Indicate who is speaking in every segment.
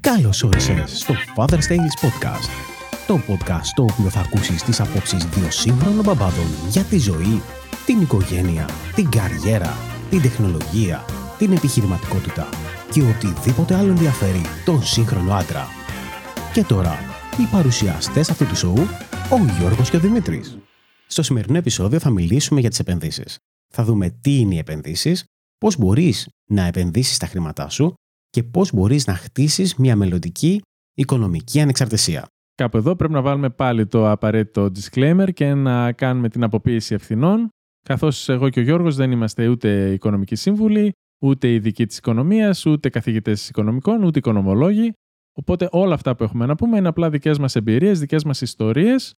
Speaker 1: Καλώς όρισες στο Father's Tales Podcast. Το podcast στο οποίο θα ακούσεις τις απόψεις δύο σύγχρονων μπαμπάδων για τη ζωή, την οικογένεια, την καριέρα, την τεχνολογία, την επιχειρηματικότητα και οτιδήποτε άλλο ενδιαφέρει τον σύγχρονο άντρα. Και τώρα, οι παρουσιαστές αυτού του σοου, ο Γιώργος και ο Δημήτρης. Στο σημερινό επεισόδιο θα μιλήσουμε για τις επενδύσεις. Θα δούμε τι είναι οι επενδύσεις, πώς μπορείς να επενδύσεις τα χρήματά σου και πώς μπορείς να χτίσεις μια μελλοντική οικονομική ανεξαρτησία.
Speaker 2: Κάπου εδώ πρέπει να βάλουμε πάλι το απαραίτητο disclaimer και να κάνουμε την αποποίηση ευθυνών, καθώς εγώ και ο Γιώργος δεν είμαστε ούτε οικονομικοί σύμβουλοι, ούτε ειδικοί της οικονομίας, ούτε καθηγητές οικονομικών, ούτε οικονομολόγοι. Οπότε όλα αυτά που έχουμε να πούμε είναι απλά δικές μας εμπειρίες, δικές μας ιστορίες,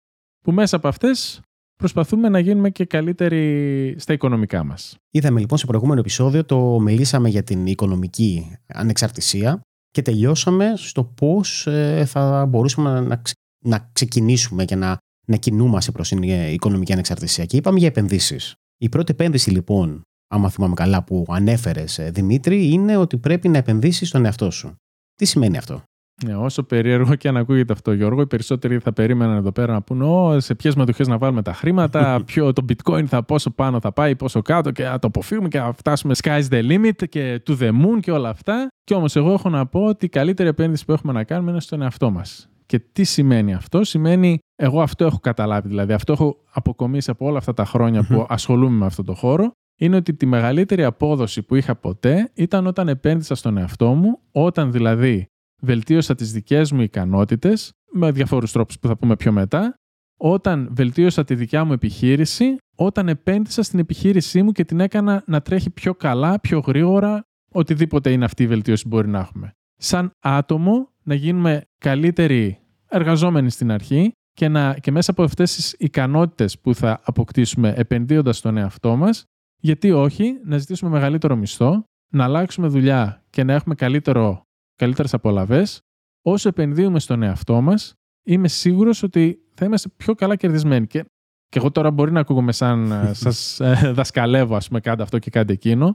Speaker 2: που μέσα από αυτές προσπαθούμε να γίνουμε και καλύτεροι στα οικονομικά μας.
Speaker 1: Είδαμε λοιπόν σε προηγούμενο επεισόδιο το μιλήσαμε για την οικονομική ανεξαρτησία και τελειώσαμε στο πώς ε, θα μπορούσαμε να, να ξεκινήσουμε και να, να κινούμαστε προς την ε, οικονομική ανεξαρτησία. Και είπαμε για επενδύσεις. Η πρώτη επένδυση λοιπόν, άμα θυμάμαι καλά που ανέφερες ε, Δημήτρη, είναι ότι πρέπει να επενδύσεις στον εαυτό σου. Τι σημαίνει αυτό;
Speaker 2: Ναι, όσο περίεργο και αν ακούγεται αυτό, Γιώργο, οι περισσότεροι θα περίμεναν εδώ πέρα να πούνε Ω, σε ποιες μετοχές να βάλουμε τα χρήματα, ποιο, το bitcoin θα πόσο πάνω θα πάει, πόσο κάτω και να το αποφύγουμε και να φτάσουμε sky's the limit και to the moon και όλα αυτά. Και όμως, εγώ έχω να πω ότι η καλύτερη επένδυση που έχουμε να κάνουμε είναι στον εαυτό μας. Και τι σημαίνει αυτό, Σημαίνει, εγώ αυτό έχω καταλάβει, δηλαδή αυτό έχω αποκομίσει από όλα αυτά τα χρόνια που ασχολούμαι με αυτό το χώρο, είναι ότι τη μεγαλύτερη απόδοση που είχα ποτέ ήταν όταν επένδυσα στον εαυτό μου, όταν δηλαδή βελτίωσα τις δικές μου ικανότητες με διαφόρους τρόπους που θα πούμε πιο μετά, όταν βελτίωσα τη δικιά μου επιχείρηση, όταν επένδυσα στην επιχείρησή μου και την έκανα να τρέχει πιο καλά, πιο γρήγορα, οτιδήποτε είναι αυτή η βελτίωση που μπορεί να έχουμε. Σαν άτομο να γίνουμε καλύτεροι εργαζόμενοι στην αρχή και, να, και μέσα από αυτές τις ικανότητες που θα αποκτήσουμε επενδύοντας στον εαυτό μας, γιατί όχι να ζητήσουμε μεγαλύτερο μισθό, να αλλάξουμε δουλειά και να έχουμε καλύτερο καλύτερες απολαυές, όσο επενδύουμε στον εαυτό μας, είμαι σίγουρος ότι θα είμαστε πιο καλά κερδισμένοι. Και, και εγώ τώρα μπορεί να ακούγομαι σαν ε, σας ε, δασκαλεύω, ας πούμε, κάντε αυτό και κάντε εκείνο.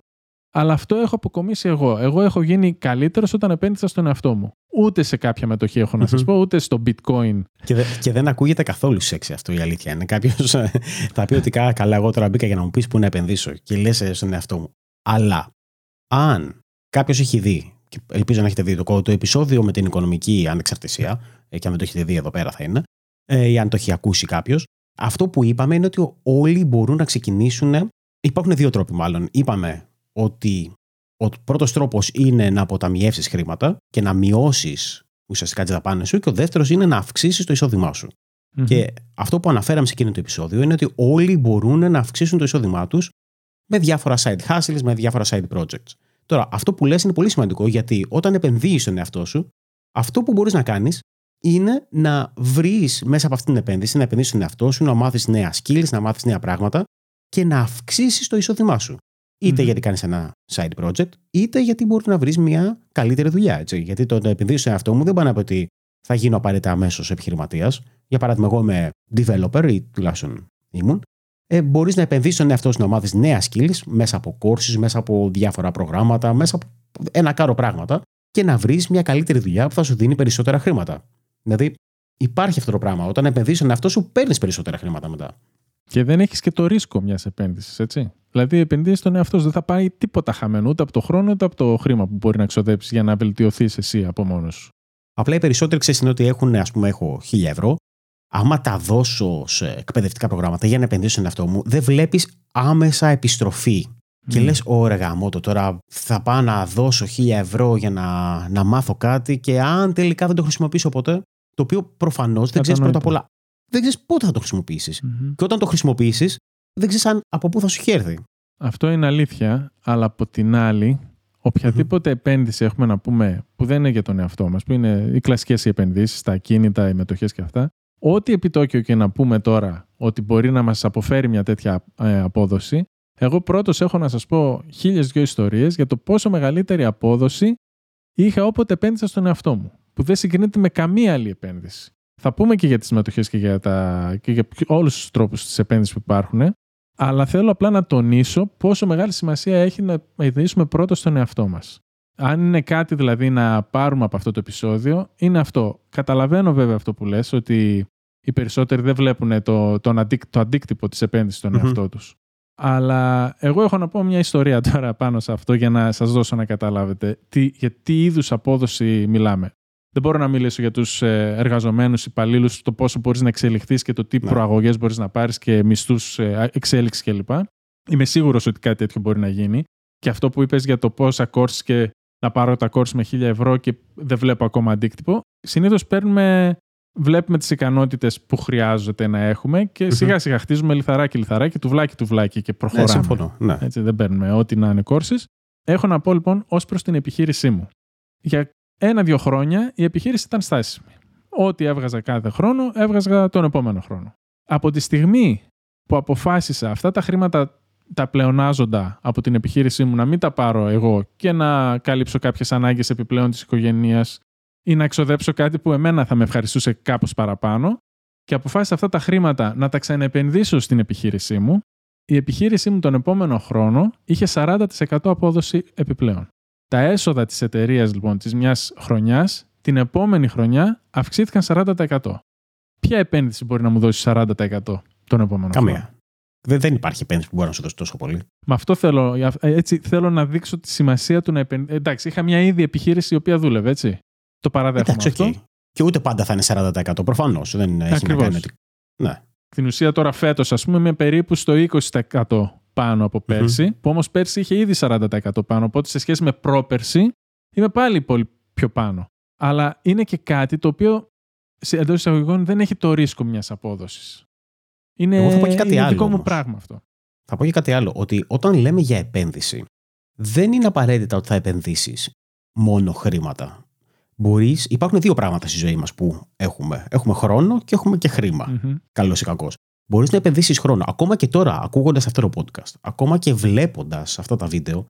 Speaker 2: Αλλά αυτό έχω αποκομίσει εγώ. Εγώ έχω γίνει καλύτερος όταν επένδυσα στον εαυτό μου. Ούτε σε κάποια μετοχή έχω να σας πω, ούτε στο bitcoin.
Speaker 1: Και, δε, και δεν ακούγεται καθόλου σεξι αυτό η αλήθεια. Είναι κάποιος ε, θα πει ότι καλά, εγώ τώρα μπήκα για να μου πεις πού να επενδύσω και λες στον εαυτό μου. Αλλά αν κάποιος έχει δει και ελπίζω να έχετε δει το, το επεισόδιο με την οικονομική ανεξαρτησία, ε, και αν δεν το έχετε δει εδώ πέρα θα είναι, ε, ή αν το έχει ακούσει κάποιος. Αυτό που είπαμε είναι ότι όλοι μπορούν να ξεκινήσουν. Υπάρχουν δύο τρόποι, μάλλον. Είπαμε ότι ο πρώτος τρόπος είναι να αποταμιεύσεις χρήματα και να μειώσεις ουσιαστικά τις δαπάνες σου, και ο δεύτερος είναι να αυξήσεις το εισόδημά σου. Mm-hmm. Και αυτό που αναφέραμε σε εκείνο το επεισόδιο είναι ότι όλοι μπορούν να αυξήσουν το εισόδημά τους με διάφορα side hustles, με διάφορα side projects. Τώρα, αυτό που λες είναι πολύ σημαντικό γιατί όταν επενδύεις στον εαυτό σου, αυτό που μπορείς να κάνεις είναι να βρεις μέσα από αυτή την επένδυση, να επενδύσεις στον εαυτό σου, να μάθεις νέα skills, να μάθεις νέα πράγματα και να αυξήσεις το εισόδημά σου. Είτε γιατί κάνεις ένα side project, είτε γιατί μπορείς να βρεις μια καλύτερη δουλειά. Έτσι. Γιατί το να επενδύσει στον εαυτό μου δεν πάνε από ότι θα γίνω απαραίτητα αμέσως επιχειρηματίας. Για παράδειγμα, εγώ είμαι developer ή τουλάχιστον ήμουν ε, μπορείς να επενδύσεις στον εαυτό σου να μάθεις νέα skills μέσα από courses, μέσα από διάφορα προγράμματα, μέσα από ένα κάρο πράγματα και να βρεις μια καλύτερη δουλειά που θα σου δίνει περισσότερα χρήματα. Δηλαδή, υπάρχει αυτό το πράγμα. Όταν επενδύσει στον εαυτό σου, παίρνεις περισσότερα χρήματα μετά.
Speaker 2: Και δεν έχεις και το ρίσκο μιας επένδυσης, έτσι. Δηλαδή, επενδύσει στον εαυτό σου. Δεν θα πάει τίποτα χαμένο ούτε από το χρόνο ούτε από το χρήμα που μπορεί να ξοδέψεις για να βελτιωθείς εσύ από μόνος σου.
Speaker 1: Απλά οι περισσότεροι ξέρεις είναι ότι έχουν, ας πούμε, έχω 1000 ευρώ άμα τα δώσω σε εκπαιδευτικά προγράμματα για να επενδύσω στον εαυτό μου, δεν βλέπεις άμεσα επιστροφή. Mm. Και λες, ωραία, γάμο το τώρα θα πάω να δώσω χίλια ευρώ για να, να μάθω κάτι και αν τελικά δεν το χρησιμοποιήσω ποτέ, το οποίο προφανώς δεν ξέρεις πρώτα απ' όλα. Δεν ξέρεις πότε θα το χρησιμοποιησει Και όταν το χρησιμοποιήσεις, δεν ξέρεις από πού θα σου έρθει.
Speaker 2: Αυτό είναι αλήθεια, αλλά από την άλλη, οποιαδήποτε mm-hmm. επένδυση έχουμε να πούμε που δεν είναι για τον εαυτό μας, που είναι οι κλασικές επενδύσεις, τα ακίνητα, οι μετοχές και αυτά, ό,τι επιτόκιο και να πούμε τώρα ότι μπορεί να μας αποφέρει μια τέτοια ε, απόδοση, εγώ πρώτος έχω να σας πω χίλιες δυο ιστορίες για το πόσο μεγαλύτερη απόδοση είχα όποτε επένδυσα στον εαυτό μου, που δεν συγκρίνεται με καμία άλλη επένδυση. Θα πούμε και για τις μετοχές και για, τα, και για όλους τους τρόπους της επένδυσης που υπάρχουν, αλλά θέλω απλά να τονίσω πόσο μεγάλη σημασία έχει να επενδύσουμε πρώτος στον εαυτό μας. Αν είναι κάτι δηλαδή να πάρουμε από αυτό το επεισόδιο, είναι αυτό. Καταλαβαίνω βέβαια αυτό που λες, ότι οι περισσότεροι δεν βλέπουν το, το, το αντίκτυπο της επένδυσης στον mm-hmm. εαυτό τους. Αλλά εγώ έχω να πω μια ιστορία τώρα πάνω σε αυτό για να σας δώσω να καταλάβετε τι, για τι είδους απόδοση μιλάμε. Δεν μπορώ να μιλήσω για τους ε, εργαζομένους υπαλλήλους, το πόσο μπορείς να εξελιχθείς και το τι ναι. προαγωγές μπορείς να πάρεις και μισθούς ε, εξέλιξη κλπ. Είμαι σίγουρος ότι κάτι τέτοιο μπορεί να γίνει. Και αυτό που είπες για το πόσα κόρσεις και να πάρω τα κόρση με 1000 ευρώ και δεν βλέπω ακόμα αντίκτυπο. Συνήθως παίρνουμε βλέπουμε τις ικανότητες που χρειάζεται να έχουμε και σιγά σιγά χτίζουμε λιθαράκι λιθαράκι, τουβλάκι τουβλάκι και προχωράμε. Ναι,
Speaker 1: συμφωνώ. Ναι.
Speaker 2: Έτσι, δεν παίρνουμε ό,τι να είναι κόρσεις. Έχω να πω λοιπόν ως προς την επιχείρησή μου. Για ένα-δύο χρόνια η επιχείρηση ήταν στάσιμη. Ό,τι έβγαζα κάθε χρόνο, έβγαζα τον επόμενο χρόνο. Από τη στιγμή που αποφάσισα αυτά τα χρήματα τα πλεονάζοντα από την επιχείρησή μου να μην τα πάρω εγώ και να καλύψω κάποιες ανάγκες επιπλέον της οικογένειας ή να εξοδέψω κάτι που εμένα θα με ευχαριστούσε κάπως παραπάνω και αποφάσισα αυτά τα χρήματα να τα ξαναεπενδύσω στην επιχείρησή μου, η επιχείρησή μου τον επόμενο χρόνο είχε 40% απόδοση επιπλέον. Τα έσοδα της εταιρείας λοιπόν της μιας χρονιάς την επόμενη χρονιά αυξήθηκαν 40%. Ποια επένδυση μπορεί να μου δώσει 40% τον επόμενο
Speaker 1: Καμία.
Speaker 2: χρόνο.
Speaker 1: Δεν, δεν υπάρχει επένδυση που μπορεί να σου δώσει τόσο πολύ.
Speaker 2: Με αυτό θέλω, έτσι, θέλω να δείξω τη σημασία του να επενδύσει. Εντάξει, είχα μια ήδη επιχείρηση η οποία δούλευε, έτσι. Το παραδέχομαι
Speaker 1: Εντάξει, αυτό. Και ούτε πάντα θα είναι 40%. Προφανώς. Δεν έχει να κάνει. Ναι.
Speaker 2: Στην ουσία τώρα φέτος, ας πούμε, είμαι περίπου στο 20% πάνω από περσι που όμως πέρσι είχε ήδη 40% πάνω. Οπότε σε σχέση με πρόπερσι, είμαι πάλι πολύ πιο πάνω. Αλλά είναι και κάτι το οποίο εντός εισαγωγικών δεν έχει το ρίσκο μιας απόδοσης. Είναι Εγώ θα πω και κάτι άλλο, δικό μου πράγμα αυτό.
Speaker 1: Θα πω και κάτι άλλο. Ότι όταν λέμε για επένδυση, δεν είναι απαραίτητα ότι θα επενδύσεις μόνο χρήματα μπορείς, υπάρχουν δύο πράγματα στη ζωή μας που έχουμε. Έχουμε χρόνο και έχουμε και χρημα mm Καλός ή κακός. Μπορείς να επενδύσεις χρόνο. Ακόμα και τώρα, ακούγοντας αυτό το podcast, ακόμα και βλέποντας αυτά τα βίντεο,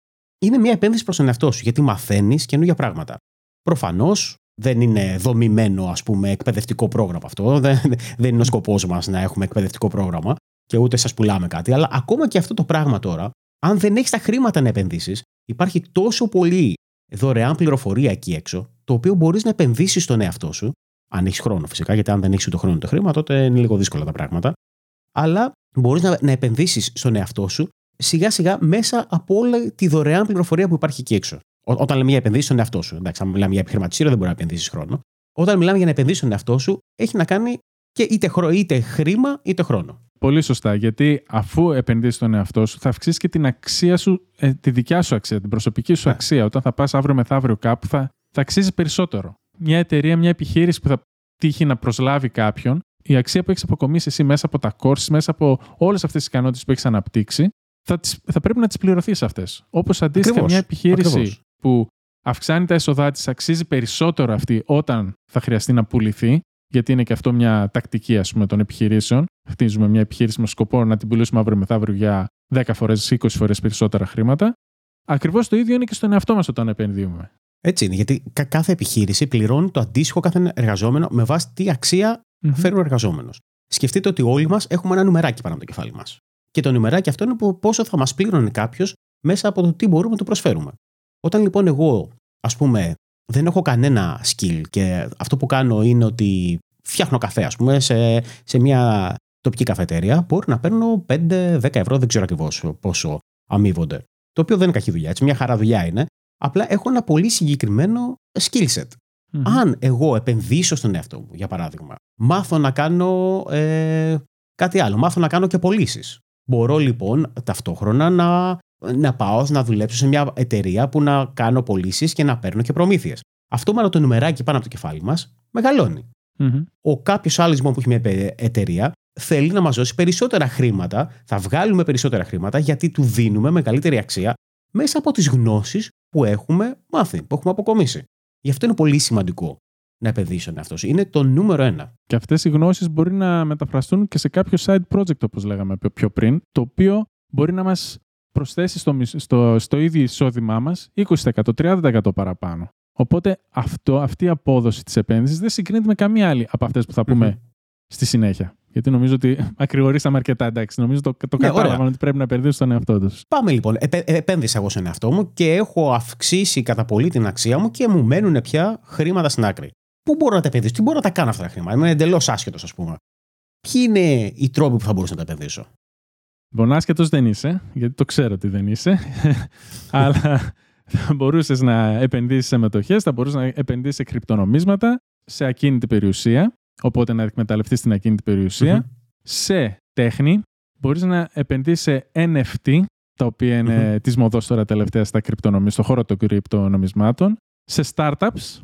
Speaker 1: είναι μια επένδυση προς τον εαυτό σου, γιατί μαθαίνεις καινούργια πράγματα. Προφανώς δεν είναι δομημένο, ας πούμε, εκπαιδευτικό πρόγραμμα αυτό. Δεν, δεν είναι ο σκοπός μας να έχουμε εκπαιδευτικό πρόγραμμα και ούτε σας πουλάμε κάτι. Αλλά ακόμα και αυτό το πράγμα τώρα, αν δεν έχεις τα χρήματα να επενδύσεις, υπάρχει τόσο πολύ δωρεάν πληροφορία εκεί έξω, το οποίο μπορείς να επενδύσεις στον εαυτό σου, αν έχεις χρόνο φυσικά, γιατί αν δεν έχεις το χρόνο το χρήμα, τότε είναι λίγο δύσκολα τα πράγματα. Αλλά μπορείς να, να επενδύσεις στον εαυτό σου σιγά σιγά μέσα από όλη τη δωρεάν πληροφορία που υπάρχει εκεί έξω. Ό, όταν λέμε για επενδύσεις στον εαυτό σου, εντάξει, αν μιλάμε για επιχειρηματισμό, δεν μπορεί να επενδύσεις χρόνο. Όταν μιλάμε για να επενδύσεις στον εαυτό σου, έχει να κάνει και είτε, είτε χρήμα είτε χρόνο.
Speaker 2: Πολύ σωστά. Γιατί αφού επενδύσεις τον εαυτό σου, θα αυξήσεις και την αξία σου, ε, τη δικιά σου αξία, την προσωπική σου ναι. αξία. Όταν θα πας αύριο μεθαύριο κάπου, θα, θα αξίζεις περισσότερο. Μια εταιρεία, μια επιχείρηση που θα τύχει να προσλάβει κάποιον, η αξία που έχεις αποκομίσει εσύ μέσα από τα κόρσει, μέσα από όλες αυτές τις ικανότητες που έχεις αναπτύξει, θα, τις, θα πρέπει να τις πληρωθείς αυτές. Όπως αντίστοιχα μια επιχείρηση που αυξάνει τα έσοδά της, αξίζει περισσότερο αυτή όταν θα χρειαστεί να πουληθεί, γιατί είναι και αυτό μια τακτική ας πούμε, των επιχειρήσεων. Χτίζουμε μια επιχείρηση με σκοπό να την πουλήσουμε αύριο μεθαύριο για 10 φορές, 20 φορές περισσότερα χρήματα. Ακριβώς το ίδιο είναι και στον εαυτό μας όταν επενδύουμε.
Speaker 1: Έτσι είναι, γιατί κάθε επιχείρηση πληρώνει το αντίστοιχο κάθε εργαζόμενο με βάση τι αξία mm-hmm. φέρει ο εργαζόμενος. Σκεφτείτε ότι όλοι μας έχουμε ένα νουμεράκι πάνω από το κεφάλι μας. Και το νουμεράκι αυτό είναι πόσο θα μας πλήρωνε κάποιος μέσα από το τι μπορούμε να του προσφέρουμε. Όταν λοιπόν εγώ, ας πούμε, δεν έχω κανένα skill και αυτό που κάνω είναι ότι φτιάχνω καφέ, ας πούμε, σε, σε μια τοπική καφετέρια, μπορεί να παίρνω 5-10 ευρώ, δεν ξέρω ακριβώς πόσο αμείβονται. Το οποίο δεν είναι κακή δουλειά, έτσι, μια χαρά δουλειά είναι. Απλά έχω ένα πολύ συγκεκριμένο skill set. Αν εγώ επενδύσω στον εαυτό μου, για παράδειγμα, μάθω να κάνω ε, κάτι άλλο, μάθω να κάνω και πωλήσεις. Μπορώ λοιπόν ταυτόχρονα να, να πάω να δουλέψω σε μια εταιρεία που να κάνω πωλήσεις και να παίρνω και προμήθειες. Αυτό με το νουμεράκι πάνω από το κεφάλι μας μεγαλώνει. Ο κάποιος άλλος λοιπόν που έχει μια εταιρεία θέλει να μας δώσει περισσότερα χρήματα, θα βγάλουμε περισσότερα χρήματα γιατί του δίνουμε μεγαλύτερη αξία μέσα από τις γνώσεις που έχουμε μάθει, που έχουμε αποκομίσει. Γι' αυτό είναι πολύ σημαντικό να επενδύσει τον εαυτό σου. Είναι το νούμερο ένα.
Speaker 2: Και αυτές οι γνώσεις μπορεί να μεταφραστούν και σε κάποιο side project, όπως λέγαμε πιο πριν, το οποίο μπορεί να μας προσθέσεις στο, στο, στο ίδιο εισόδημά μας 20%, 30% παραπάνω. Οπότε αυτό, αυτή η απόδοση της επένδυσης δεν συγκρίνεται με καμία άλλη από αυτές που θα πούμε στη συνέχεια. Γιατί νομίζω ότι ακρηγορήσαμε αρκετά. Εντάξει, νομίζω το, το
Speaker 1: Ναι,
Speaker 2: κατάλαβαν
Speaker 1: ωραία.
Speaker 2: ότι πρέπει να επενδύσουν στον εαυτό τους.
Speaker 1: Πάμε λοιπόν. Επέ, επένδυσα εγώ στον εαυτό μου και έχω αυξήσει κατά πολύ την αξία μου και μου μένουν πια χρήματα στην άκρη. Πού μπορώ να τα επενδύσω, τι μπορώ να τα κάνω αυτά τα χρήματα. Είμαι εντελώς άσχετος, ας πούμε. Ποιοι είναι οι τρόποι που θα μπορούσα να τα επενδύσω;
Speaker 2: Λοιπόν, άσχετος δεν είσαι, γιατί το ξέρω ότι δεν είσαι. αλλά θα μπορούσες να επενδύσεις σε μετοχές, θα μπορούσες να επενδύσεις σε κρυπτονομίσματα, σε ακίνητη περιουσία. Οπότε να εκμεταλλευτείς την ακίνητη περιουσία.
Speaker 1: Μμμ.
Speaker 2: Σε τέχνη, μπορείς να επενδύσεις σε NFT, τα οποία είναι της μοδός τώρα τελευταία στα κρυπτονομίσματα, στον χώρο των κρυπτονομισμάτων. Σε startups,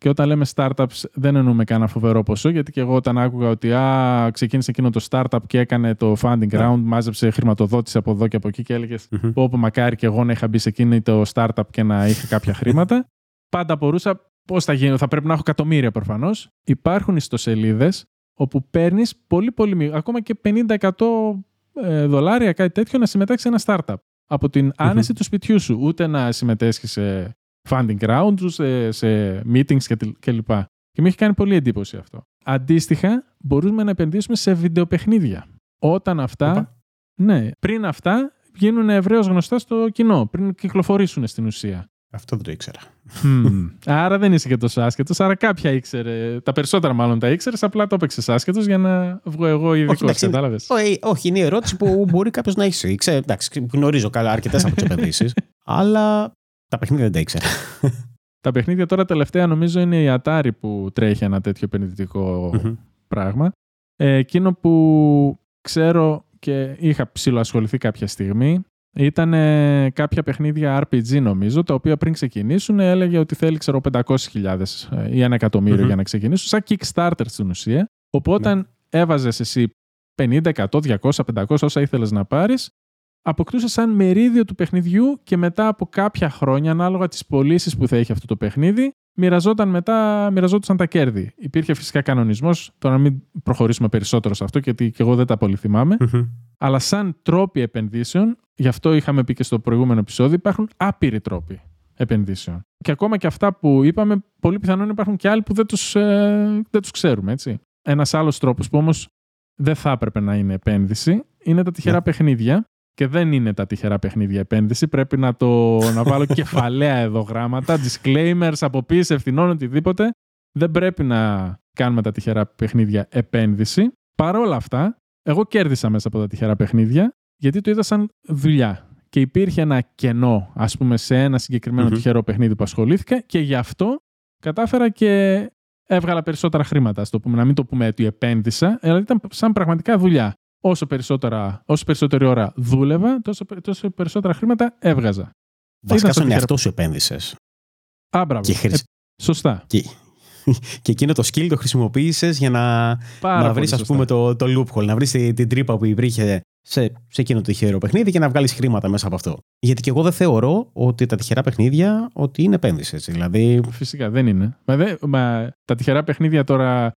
Speaker 2: και όταν λέμε startups δεν εννοούμε κανένα φοβερό ποσό, γιατί και εγώ όταν άκουγα ότι α, ξεκίνησε εκείνο το startup και έκανε το funding
Speaker 1: Ναι.
Speaker 2: round, μάζεψε χρηματοδότηση από εδώ και από εκεί και έλεγες
Speaker 1: Μμμ.
Speaker 2: πω, πω μακάρι και εγώ να είχα μπει σε εκείνη το startup και να είχα κάποια χρήματα. Πάντα μπορούσα, πώς θα γίνει, θα πρέπει να έχω εκατομμύρια προφανώς. Υπάρχουν ιστοσελίδες όπου παίρνεις πολύ πολύ μικρό, ακόμα και 50% ε, δολάρια, κάτι τέτοιο, να συμμετέχεις σε ένα startup. Από την άνεση του σπιτιού σου, ούτε να συμμετέσχεις σε funding rounds, σε, σε meetings και τ- κλπ. Και μου έχει κάνει πολύ εντύπωση αυτό. Αντίστοιχα, μπορούμε να επενδύσουμε σε βιντεοπαιχνίδια. Όταν αυτά,
Speaker 1: Οπα.
Speaker 2: ναι, πριν αυτά γίνουν ευρέως γνωστά στο κοινό, πριν κυκλοφορήσουν στην ουσία.
Speaker 1: Αυτό δεν το ήξερα.
Speaker 2: Μμμ. άρα δεν είσαι και τόσο άσχετος. Άρα κάποια ήξερε. Τα περισσότερα μάλλον τα ήξερες, απλά το έπαιξες άσχετος για να βγω εγώ ειδικός.
Speaker 1: εντάξει, είναι-
Speaker 2: Κατάλαβε.
Speaker 1: Όχι, όχι, είναι η ερώτηση που μπορεί κάποιος να έχει. Ξέρω, εντάξει, γνωρίζω καλά αρκετές από τις επενδύσεις, αλλά τα παιχνίδια δεν τα ήξερα.
Speaker 2: Τα παιχνίδια τώρα τελευταία νομίζω είναι η Atari που τρέχει ένα τέτοιο επενδυτικό
Speaker 1: Μμμ.
Speaker 2: πράγμα. Ε, εκείνο που ξέρω και είχα ψηλοασχοληθεί κάποια στιγμή ήταν ε, κάποια παιχνίδια RPG νομίζω, τα οποία πριν ξεκινήσουν έλεγε ότι θέλει ξέρω 500.000 ε, ή ένα εκατομμύριο
Speaker 1: Μμμ.
Speaker 2: για να ξεκινήσουν, σαν Kickstarter στην ουσία. Οπότε όταν έβαζες εσύ 50, 100, 200, 500 όσα ήθελες να πάρεις, αποκτούσε σαν μερίδιο του παιχνιδιού και μετά από κάποια χρόνια, ανάλογα τις πωλήσεις που θα έχει αυτό το παιχνίδι, μοιραζόταν μετά, μοιραζόντουσαν τα κέρδη. Υπήρχε φυσικά κανονισμός, τώρα να μην προχωρήσουμε περισσότερο σε αυτό, γιατί και εγώ δεν τα πολύ θυμάμαι,
Speaker 1: Μμμ.
Speaker 2: αλλά σαν τρόποι επενδύσεων, γι' αυτό είχαμε πει και στο προηγούμενο επεισόδιο, υπάρχουν άπειροι τρόποι επενδύσεων. Και ακόμα και αυτά που είπαμε, πολύ πιθανόν υπάρχουν και άλλοι που δεν τους, ε, δεν τους ξέρουμε, έτσι. Ένας άλλος τρόπος που όμως δεν θα έπρεπε να είναι επένδυση, είναι τα τυχερά
Speaker 1: Ναι.
Speaker 2: παιχνίδια. Και δεν είναι τα τυχερά παιχνίδια επένδυση. Πρέπει να το να βάλω κεφαλαία εδώ γράμματα, disclaimers, αποποίηση ευθυνών, οτιδήποτε. Δεν πρέπει να κάνουμε τα τυχερά παιχνίδια επένδυση. Παρ' όλα αυτά, εγώ κέρδισα μέσα από τα τυχερά παιχνίδια, γιατί το είδα σαν δουλειά. Και υπήρχε ένα κενό, ας πούμε, σε ένα συγκεκριμένο
Speaker 1: Μμμ.
Speaker 2: τυχερό παιχνίδι που ασχολήθηκα και γι' αυτό κατάφερα και έβγαλα περισσότερα χρήματα, ας το πούμε. Να μην το πούμε ότι επένδυσα, αλλά ήταν σαν πραγματικά δουλειά. Όσο, περισσότερα, όσο περισσότερη ώρα δούλευα, τόσο, τόσο περισσότερα χρήματα έβγαζα.
Speaker 1: Βασικά
Speaker 2: στο
Speaker 1: στον
Speaker 2: τυχερό-
Speaker 1: εαυτό σου επένδυσες.
Speaker 2: Α, μπράβο.
Speaker 1: Και, χρησι...
Speaker 2: Ε, σωστά.
Speaker 1: και... και εκείνο το skill το χρησιμοποίησες για να,
Speaker 2: Πάρα
Speaker 1: να
Speaker 2: πολύ
Speaker 1: βρεις, ας
Speaker 2: σωστά.
Speaker 1: πούμε, το, το loophole, να βρεις την, την τρύπα που υπήρχε σε, σε εκείνο το τυχερό παιχνίδι και να βγάλεις χρήματα μέσα από αυτό. Γιατί και εγώ δεν θεωρώ ότι τα τυχερά παιχνίδια ότι είναι επένδυση. Έτσι. Δηλαδή,
Speaker 2: Φυσικά δεν είναι. Μα, δε- μα τα τυχερά παιχνίδια τώρα πέσα-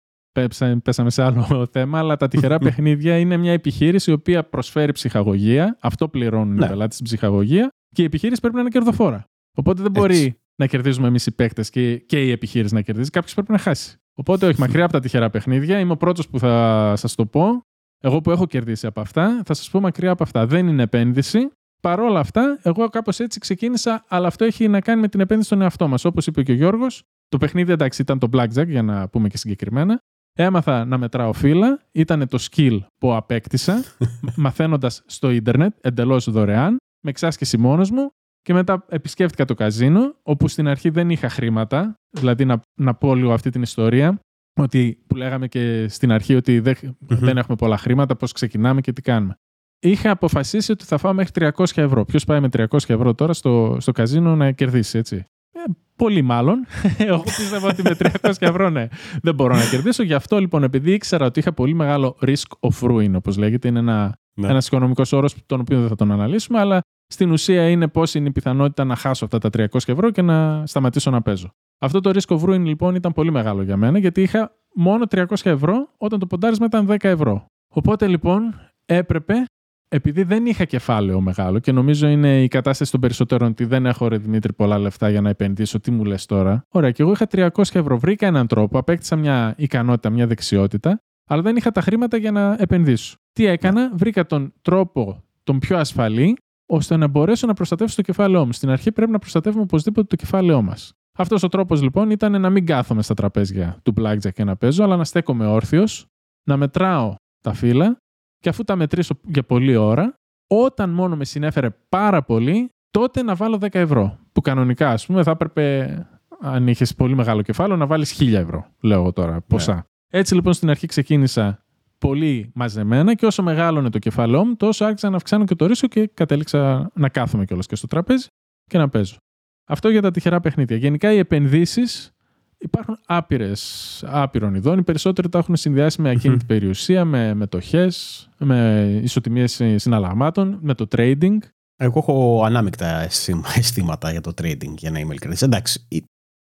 Speaker 2: πέσαμε σε άλλο θέμα, αλλά τα τυχερά παιχνίδια είναι μια επιχείρηση η οποία προσφέρει ψυχαγωγία. Αυτό πληρώνουν
Speaker 1: Ναι.
Speaker 2: οι πελάτες στην ψυχαγωγία και η επιχείρηση πρέπει να είναι κερδοφόρα. Οπότε δεν μπορεί
Speaker 1: Έτσι.
Speaker 2: να κερδίζουμε εμείς οι παίκτες και, και η επιχείρηση να κερδίζει. Κάποιος πρέπει να χάσει. Οπότε, όχι, μακριά από τα τυχερά παιχνίδια. Είμαι ο πρώτος που θα σας το πω. Εγώ που έχω κερδίσει από αυτά, θα σας πω μακριά από αυτά. Δεν είναι επένδυση. Παρ' όλα αυτά, εγώ κάπως έτσι ξεκίνησα, αλλά αυτό έχει να κάνει με την επένδυση στον εαυτό μας. Όπως είπε και ο Γιώργος, το παιχνίδι εντάξει ήταν το blackjack, για να πούμε και συγκεκριμένα. Έμαθα να μετράω φύλλα. Ήταν το skill που απέκτησα, μαθαίνοντας στο ίντερνετ εντελώς δωρεάν, με εξάσκηση μόνος μου. Και μετά επισκέφτηκα το καζίνο, όπου στην αρχή δεν είχα χρήματα. Δηλαδή, να, να πω λίγο αυτή την ιστορία, ότι που λέγαμε και στην αρχή ότι δεν, δεν έχουμε πολλά χρήματα, πώς ξεκινάμε και τι κάνουμε. Είχα αποφασίσει ότι θα φάω μέχρι 300 ευρώ. Ποιος πάει με 300 ευρώ τώρα στο, στο καζίνο να κερδίσει, έτσι; Ε, πολύ μάλλον. Εγώ πίστευα ότι με 300 ευρώ ναι, δεν μπορώ να κερδίσω. Γι' αυτό λοιπόν, επειδή ήξερα ότι είχα πολύ μεγάλο risk of ruin, όπως λέγεται, είναι ένα
Speaker 1: Ναι.
Speaker 2: ένας οικονομικός όρος τον οποίο δεν θα τον αναλύσουμε, αλλά στην ουσία είναι πώς είναι η πιθανότητα να χάσω αυτά τα 300 ευρώ και να σταματήσω να παίζω. Αυτό το risk of ruin λοιπόν ήταν πολύ μεγάλο για μένα, γιατί είχα μόνο 300 ευρώ όταν το ποντάρισμα ήταν 10 ευρώ. Οπότε λοιπόν έπρεπε, επειδή δεν είχα κεφάλαιο μεγάλο και νομίζω είναι η κατάσταση των περισσότερων ότι δεν έχω ρε Δημήτρη πολλά λεφτά για να επενδύσω, τι μου λες τώρα. Ωραία, και εγώ είχα 300 ευρώ. Βρήκα έναν τρόπο, απέκτησα μια ικανότητα, μια δεξιότητα αλλά δεν είχα τα χρήματα για να επενδύσω. Τι έκανα, βρήκα τον τρόπο τον πιο ασφαλή, ώστε να μπορέσω να προστατεύσω το κεφάλαιό μου. Στην αρχή πρέπει να προστατεύουμε οπωσδήποτε το κεφάλαιό μας. Αυτός ο τρόπος λοιπόν ήταν να μην κάθομαι στα τραπέζια του blackjack και να παίζω, αλλά να στέκομαι όρθιος, να μετράω τα φύλλα και αφού τα μετρήσω για πολλή ώρα, όταν μόνο με συνέφερε πάρα πολύ, τότε να βάλω 10 ευρώ. Που κανονικά, ας πούμε, θα έπρεπε, αν είχες πολύ μεγάλο κεφάλαιο, να βάλεις 1000 ευρώ, λέω εγώ τώρα, ποσά. Ναι. Έτσι λοιπόν στην αρχή ξεκίνησα πολύ μαζεμένα και όσο μεγάλωνε το κεφάλαιό μου, τόσο άρχισα να αυξάνω και το ρίσκο και κατέληξα να κάθομαι κιόλας και στο τραπέζι και να παίζω. Αυτό για τα τυχερά παιχνίδια. Γενικά οι επενδύσεις υπάρχουν άπειρες άπειρων ειδών. Οι περισσότεροι τα έχουν συνδυάσει με ακίνητη περιουσία, με μετοχές, με ισοτιμίες συναλλαγμάτων, με το trading.
Speaker 1: Εγώ έχω ανάμεικτα αισθήματα για το trading, για να είμαι ειλικρινής. Εντάξει,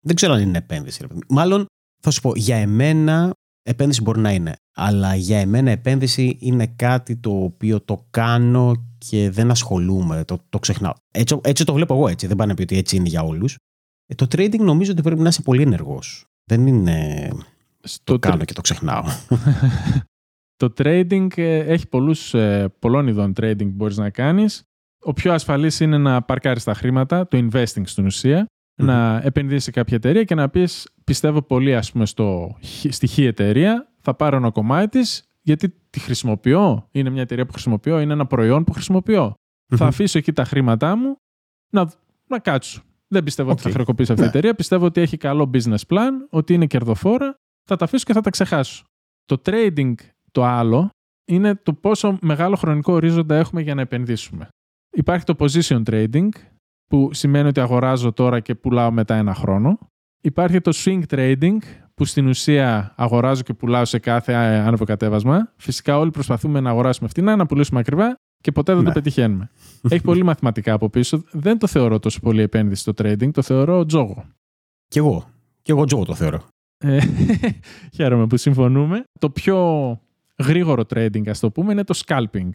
Speaker 1: δεν ξέρω αν είναι επένδυση. Μάλλον θα σου πω, για εμένα επένδυση μπορεί να είναι. Αλλά για εμένα επένδυση είναι κάτι το οποίο το κάνω και δεν ασχολούμαι, το, το ξεχνάω. Έτσι, έτσι το βλέπω εγώ έτσι, δεν πάνε να πει ότι έτσι είναι για όλους. Ε, το trading νομίζω ότι πρέπει να είσαι πολύ ενεργός. Δεν είναι Στο το κάνω και το ξεχνάω.
Speaker 2: το trading ε, έχει πολλούς, ε, πολλών ειδών trading που μπορείς να κάνεις. Ο πιο ασφαλής είναι να παρκάρεις τα χρήματα, το investing στην ουσία, να επενδύσεις σε κάποια εταιρεία και να πεις πιστεύω πολύ ας πούμε στο, στη χ εταιρεία, θα πάρω ένα κομμάτι της γιατί τη χρησιμοποιώ, είναι μια εταιρεία που χρησιμοποιώ, είναι ένα προϊόν που χρησιμοποιώ. Θα αφήσω εκεί τα χρήματά μου να, να κάτσω. Δεν πιστεύω ότι θα χρεοκοπήσει αυτή η ναι. εταιρεία. Πιστεύω ότι έχει καλό business plan, ότι είναι κερδοφόρα. Θα τα αφήσω και θα τα ξεχάσω. Το trading το άλλο είναι το πόσο μεγάλο χρονικό ορίζοντα έχουμε για να επενδύσουμε. Υπάρχει το position trading, που σημαίνει ότι αγοράζω τώρα και πουλάω μετά ένα χρόνο. Υπάρχει το swing trading, που στην ουσία αγοράζω και πουλάω σε κάθε άνευο κατέβασμα. Φυσικά όλοι προσπαθούμε να αγοράσουμε φτηνά, να πουλήσουμε ακριβά και ποτέ δεν το ναι. πετυχαίνουμε. Έχει πολύ μαθηματικά από πίσω. Δεν το θεωρώ τόσο πολύ επένδυση στο trading, το θεωρώ τζόγο.
Speaker 1: Κι εγώ. Κι εγώ τζόγο το θεωρώ.
Speaker 2: Ε, χαίρομαι που συμφωνούμε. Το πιο γρήγορο trading, ας το πούμε, είναι το scalping.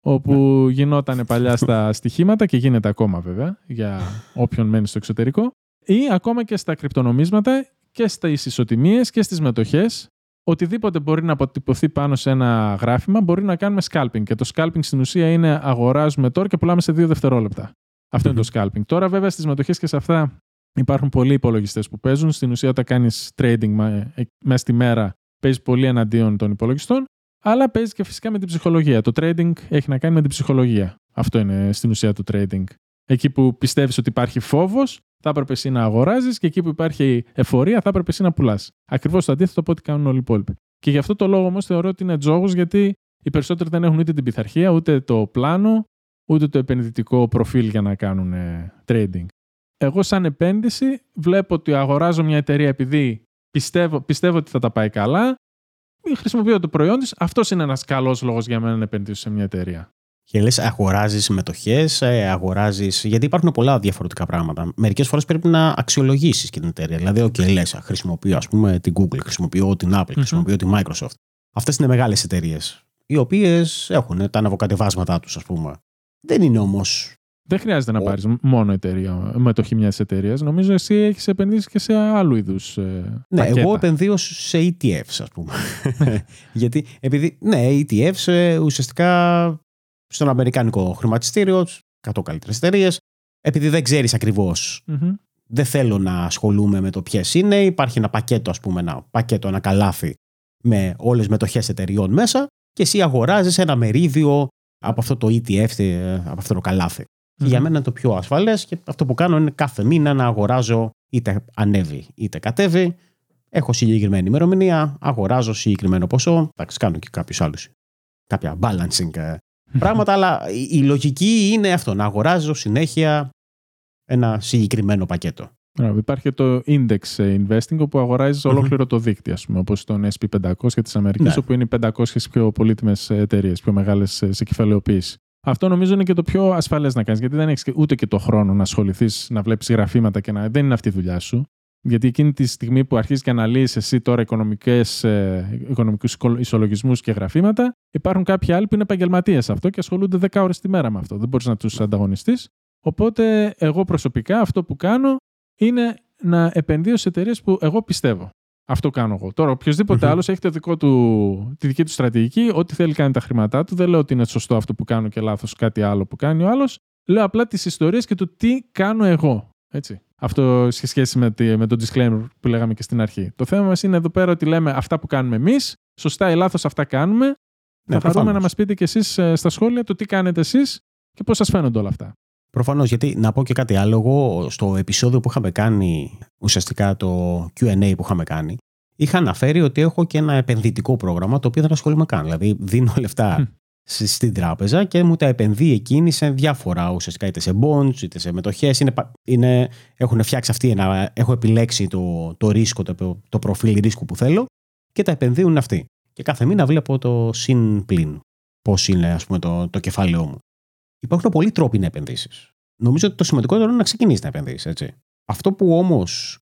Speaker 2: Όπου ναι. γινόταν παλιά στα στοιχήματα και γίνεται ακόμα βέβαια για όποιον μένει στο εξωτερικό ή ακόμα και στα κρυπτονομίσματα και στις ισοτιμίες και στις μετοχές οτιδήποτε μπορεί να αποτυπωθεί πάνω σε ένα γράφημα μπορεί να κάνουμε scalping. Και το scalping στην ουσία είναι αγοράζουμε τώρα και πουλάμε σε δύο δευτερόλεπτα. Αυτό είναι το scalping. Τώρα, βέβαια, στις μετοχές και σε αυτά υπάρχουν πολλοί υπολογιστές που παίζουν. Στην ουσία, όταν κάνεις trading ε, μέσα στη μέρα, παίζεις πολύ εναντίον των υπολογιστών, αλλά παίζεις και φυσικά με την ψυχολογία. Το trading έχει να κάνει με την ψυχολογία. Αυτό είναι στην ουσία το trading. Εκεί που πιστεύεις ότι υπάρχει φόβος, θα έπρεπε εσύ να αγοράζεις και εκεί που υπάρχει εφορία, θα έπρεπε εσύ να πουλάς. Ακριβώς το αντίθετο από ό,τι κάνουν όλοι οι υπόλοιποι. Και γι' αυτό το λόγο όμως θεωρώ ότι είναι τζόγος, γιατί οι περισσότεροι δεν έχουν ούτε την πειθαρχία, ούτε το πλάνο, ούτε το επενδυτικό προφίλ για να κάνουν ε, trading. Εγώ, σαν επένδυση, βλέπω ότι αγοράζω μια εταιρεία επειδή πιστεύω, πιστεύω ότι θα τα πάει καλά, χρησιμοποιώ το προϊόν της. Αυτός είναι ένας καλός λόγος για μένα να επενδύσω σε μια εταιρεία.
Speaker 1: Και λες, αγοράζεις συμμετοχές, ε, αγοράζεις. Γιατί υπάρχουν πολλά διαφορετικά πράγματα. Μερικές φορές πρέπει να αξιολογήσεις και την εταιρεία. Δηλαδή, OK, λες, χρησιμοποιώ ας πούμε, την Google, χρησιμοποιώ την Apple, χρησιμοποιώ την Microsoft. Αυτές είναι μεγάλες εταιρείες. Οι οποίες έχουν τα αναβοκατεβάσματά τους, ας πούμε. Δεν είναι όμως.
Speaker 2: Δεν χρειάζεται να πάρεις μόνο εταιρεία, μετοχή μιας εταιρείας. Νομίζω εσύ έχεις επενδύσει και σε άλλου είδους. Ε,
Speaker 1: ναι, εγώ επενδύω σε ETFs, ας πούμε. Γιατί, επειδή, ναι, ETFs ε, ουσιαστικά στον Αμερικάνικο χρηματιστήριο, 100 καλύτερες εταιρείες. Επειδή δεν ξέρεις δεν θέλω να ασχολούμαι με το ποιες είναι. Υπάρχει ένα πακέτο, ας πούμε, ένα πακέτο, ένα καλάθι με όλες τις μετοχές εταιριών μέσα και εσύ αγοράζεις ένα μερίδιο από αυτό το ETF, ε, από αυτό το καλαθι Και για μένα είναι το πιο ασφαλές και αυτό που κάνω είναι κάθε μήνα να αγοράζω είτε ανέβει είτε κατέβει. Έχω συγκεκριμένη ημερομηνία, αγοράζω συγκεκριμένο ποσό. Εντάξει, κάνω και κάποιους άλλους. Κάποια balancing ε, πράγματα, αλλά η λογική είναι αυτό, να αγοράζω συνέχεια ένα συγκεκριμένο πακέτο.
Speaker 2: Υπάρχει το index investing όπου αγοράζεις ολόκληρο το δίκτυο, ας πούμε, όπως τον SP500 της Αμερικής, ναι. όπου είναι οι 500 πιο πολύτιμες εταιρείες, πιο μεγάλες σε κεφαλαιοποίηση. Αυτό νομίζω είναι και το πιο ασφαλές να κάνεις, γιατί δεν έχεις ούτε και το χρόνο να ασχοληθείς, να βλέπεις γραφήματα και να. Δεν είναι αυτή η δουλειά σου. Γιατί εκείνη τη στιγμή που αρχίζει και αναλύεις εσύ τώρα οικονομικές, ε, οικονομικούς ισολογισμούς και γραφήματα, υπάρχουν κάποιοι άλλοι που είναι επαγγελματίες αυτό και ασχολούνται 10 ώρες τη μέρα με αυτό. Δεν μπορείς να τους ανταγωνιστείς. Οπότε εγώ προσωπικά αυτό που κάνω είναι να επενδύω σε εταιρείες που εγώ πιστεύω. Αυτό κάνω εγώ. Τώρα, οποιοδήποτε άλλος έχει το δικό του, τη δική του στρατηγική, ό,τι θέλει κάνει τα χρήματά του. Δεν λέω ότι είναι σωστό αυτό που κάνω και λάθος κάτι άλλο που κάνει ο άλλος. Λέω απλά τις ιστορίες και το τι κάνω εγώ. Έτσι. Αυτό σε σχέση με, τη, με το disclaimer που λέγαμε και στην αρχή. Το θέμα μας είναι εδώ πέρα ότι λέμε αυτά που κάνουμε εμείς, σωστά ή λάθος αυτά κάνουμε. Ναι, θα χαρούμε να μας πείτε κι εσείς ε, στα σχόλια το τι κάνετε εσείς και πώς σας φαίνονται όλα αυτά.
Speaker 1: Προφανώς, γιατί να πω και κάτι άλλο. Εγώ στο επεισόδιο που είχαμε κάνει, ουσιαστικά το QA που είχαμε κάνει, είχα αναφέρει ότι έχω και ένα επενδυτικό πρόγραμμα το οποίο δεν ασχολούμαι καν. Δηλαδή, δίνω λεφτά στην τράπεζα και μου τα επενδύει εκείνη σε διάφορα ουσιαστικά είτε σε bonds είτε σε μετοχές. Είναι, είναι, έχουν φτιάξει αυτοί ένα. Έχω επιλέξει το, το ρίσκο, το, το προφίλ ρίσκου που θέλω και τα επενδύουν αυτοί. Και κάθε μήνα βλέπω το συν πλήν. Πώς είναι, ας πούμε, το, το κεφάλαιό μου. Υπάρχουν πολλοί τρόποι να επενδύσεις. Νομίζω ότι το σημαντικότερο είναι να ξεκινήσεις να επενδύσεις, έτσι. Αυτό που όμως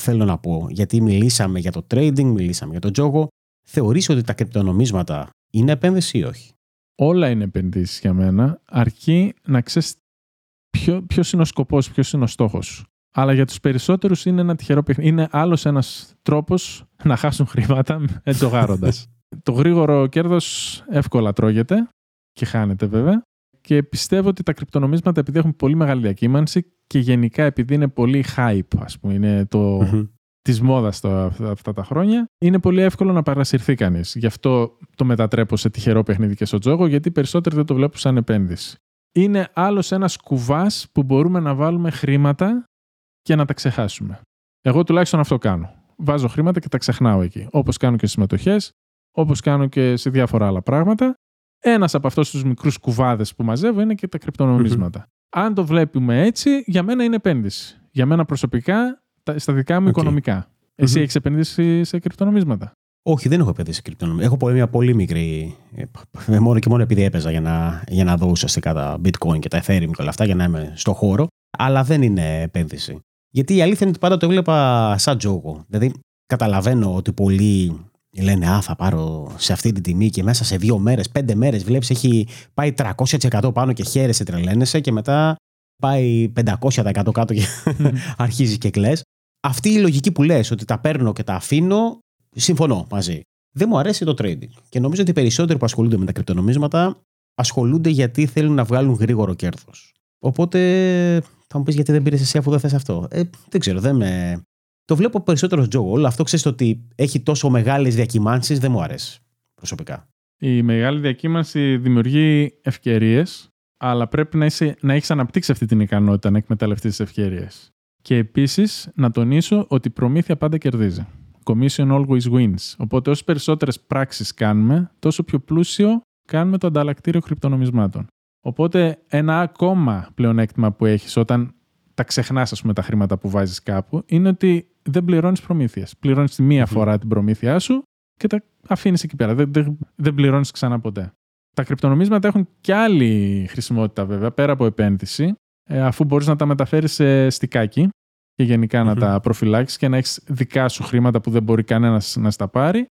Speaker 1: θέλω να πω, γιατί μιλήσαμε για το trading, μιλήσαμε για το τζόγο, θεωρείς ότι τα κρυπτονομίσματα είναι επένδυση ή όχι;
Speaker 2: Όλα είναι επενδύσεις για μένα, αρκεί να ξέρεις ποιο ποιος είναι ο σκοπός, ποιος είναι ο στόχος. Αλλά για τους περισσότερους είναι ένα τυχερό παιχνίδι. Είναι άλλος ένας τρόπος να χάσουν χρήματα τζογάροντα. το γρήγορο κέρδος εύκολα τρώγεται και χάνεται βέβαια. Και πιστεύω ότι τα κρυπτονομίσματα επειδή έχουν πολύ μεγάλη διακύμανση και γενικά επειδή είναι πολύ hype, ας πούμε, είναι το, mm-hmm. Της μόδας αυτά τα χρόνια, είναι πολύ εύκολο να παρασυρθεί κανείς. Γι' αυτό το μετατρέπω σε τυχερό παιχνίδι και στο τζόγο, γιατί περισσότεροι δεν το βλέπουν σαν επένδυση. Είναι άλλος ένας κουβάς που μπορούμε να βάλουμε χρήματα και να τα ξεχάσουμε. Εγώ τουλάχιστον αυτό κάνω. Βάζω χρήματα και τα ξεχνάω εκεί. Όπως κάνω και στις μετοχέ, όπως κάνω και σε διάφορα άλλα πράγματα. Ένας από αυτούς τους μικρούς κουβάδες που μαζεύω είναι και τα κρυπτονομίσματα. Αν το βλέπουμε έτσι, για μένα είναι επένδυση. Για μένα προσωπικά, στα δικά μου okay. οικονομικά. Εσύ έχεις επενδύσει σε κρυπτονομίσματα;
Speaker 1: Όχι, δεν έχω επενδύσει σε κρυπτονομίσματα. Έχω μια πολύ μικρή. Ε, μόνο και μόνο επειδή έπαιζα για να, για να δω ουσιαστικά τα bitcoin και τα ethereum και όλα αυτά για να είμαι στο χώρο. Αλλά δεν είναι επένδυση. Γιατί η αλήθεια είναι ότι πάντα το έβλεπα σαν τζόγο. Δηλαδή, καταλαβαίνω ότι πολλοί λένε Α, θα πάρω σε αυτή την τιμή και μέσα σε δύο μέρες, πέντε μέρες βλέπεις έχει πάει 300% πάνω και χαίρεσαι, τρελαίνεσαι και μετά πάει 500% κάτω και αρχίζεις και κλε. Αυτή η λογική που λες ότι τα παίρνω και τα αφήνω, συμφωνώ μαζί. Δεν μου αρέσει το trading. Και νομίζω ότι οι περισσότεροι που ασχολούνται με τα κρυπτονομίσματα ασχολούνται γιατί θέλουν να βγάλουν γρήγορο κέρδος. Οπότε θα μου πεις γιατί δεν πήρες εσύ αφού δεν θες αυτό. Ε, δεν ξέρω, δεν με, το βλέπω περισσότερο τζόγο. Όλο αυτό ξέρεις ότι έχει τόσο μεγάλες διακυμάνσεις, δεν μου αρέσει προσωπικά.
Speaker 2: Η μεγάλη διακύμανση δημιουργεί ευκαιρίες, αλλά πρέπει να, είσαι, να έχεις αναπτύξει αυτή την ικανότητα να εκμεταλλευτείς τις ευκαιρίες. Και επίσης να τονίσω ότι η προμήθεια πάντα κερδίζει. Commission always wins. Οπότε όσο περισσότερες πράξεις κάνουμε, τόσο πιο πλούσιο κάνουμε το ανταλλακτήριο κρυπτονομισμάτων. Οπότε ένα ακόμα πλεονέκτημα που έχεις όταν τα ξεχνάς, ας πούμε, τα χρήματα που βάζεις κάπου, είναι ότι δεν πληρώνεις προμήθειες. Πληρώνεις τη μία φορά την προμήθειά σου και τα αφήνεις εκεί πέρα. Δεν, δεν, δεν πληρώνεις ξανά ποτέ. Τα κρυπτονομίσματα έχουν και άλλη χρησιμότητα βέβαια, πέρα από επένδυση, ε, αφού μπορείς να τα μεταφέρεις σε στικάκι και γενικά να τα προφυλάξεις και να έχεις δικά σου χρήματα που δεν μπορεί κανένας να στα πάρει.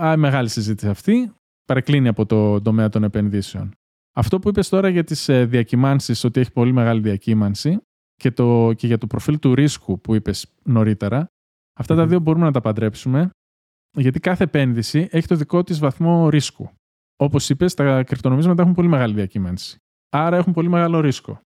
Speaker 2: Α, μεγάλη συζήτηση αυτή. Παρεκκλίνει από το τομέα των επενδύσεων. Αυτό που είπες τώρα για τις ε, διακυμάνσεις, ότι έχει πολύ μεγάλη διακύμανση, και, το, και για το προφίλ του ρίσκου που είπες νωρίτερα, τα δύο μπορούμε να τα παντρέψουμε, γιατί κάθε επένδυση έχει το δικό της βαθμό ρίσκου. Όπως είπες, τα κρυπτονομίσματα έχουν πολύ μεγάλη διακύμανση. Άρα έχουν πολύ μεγάλο ρίσκο.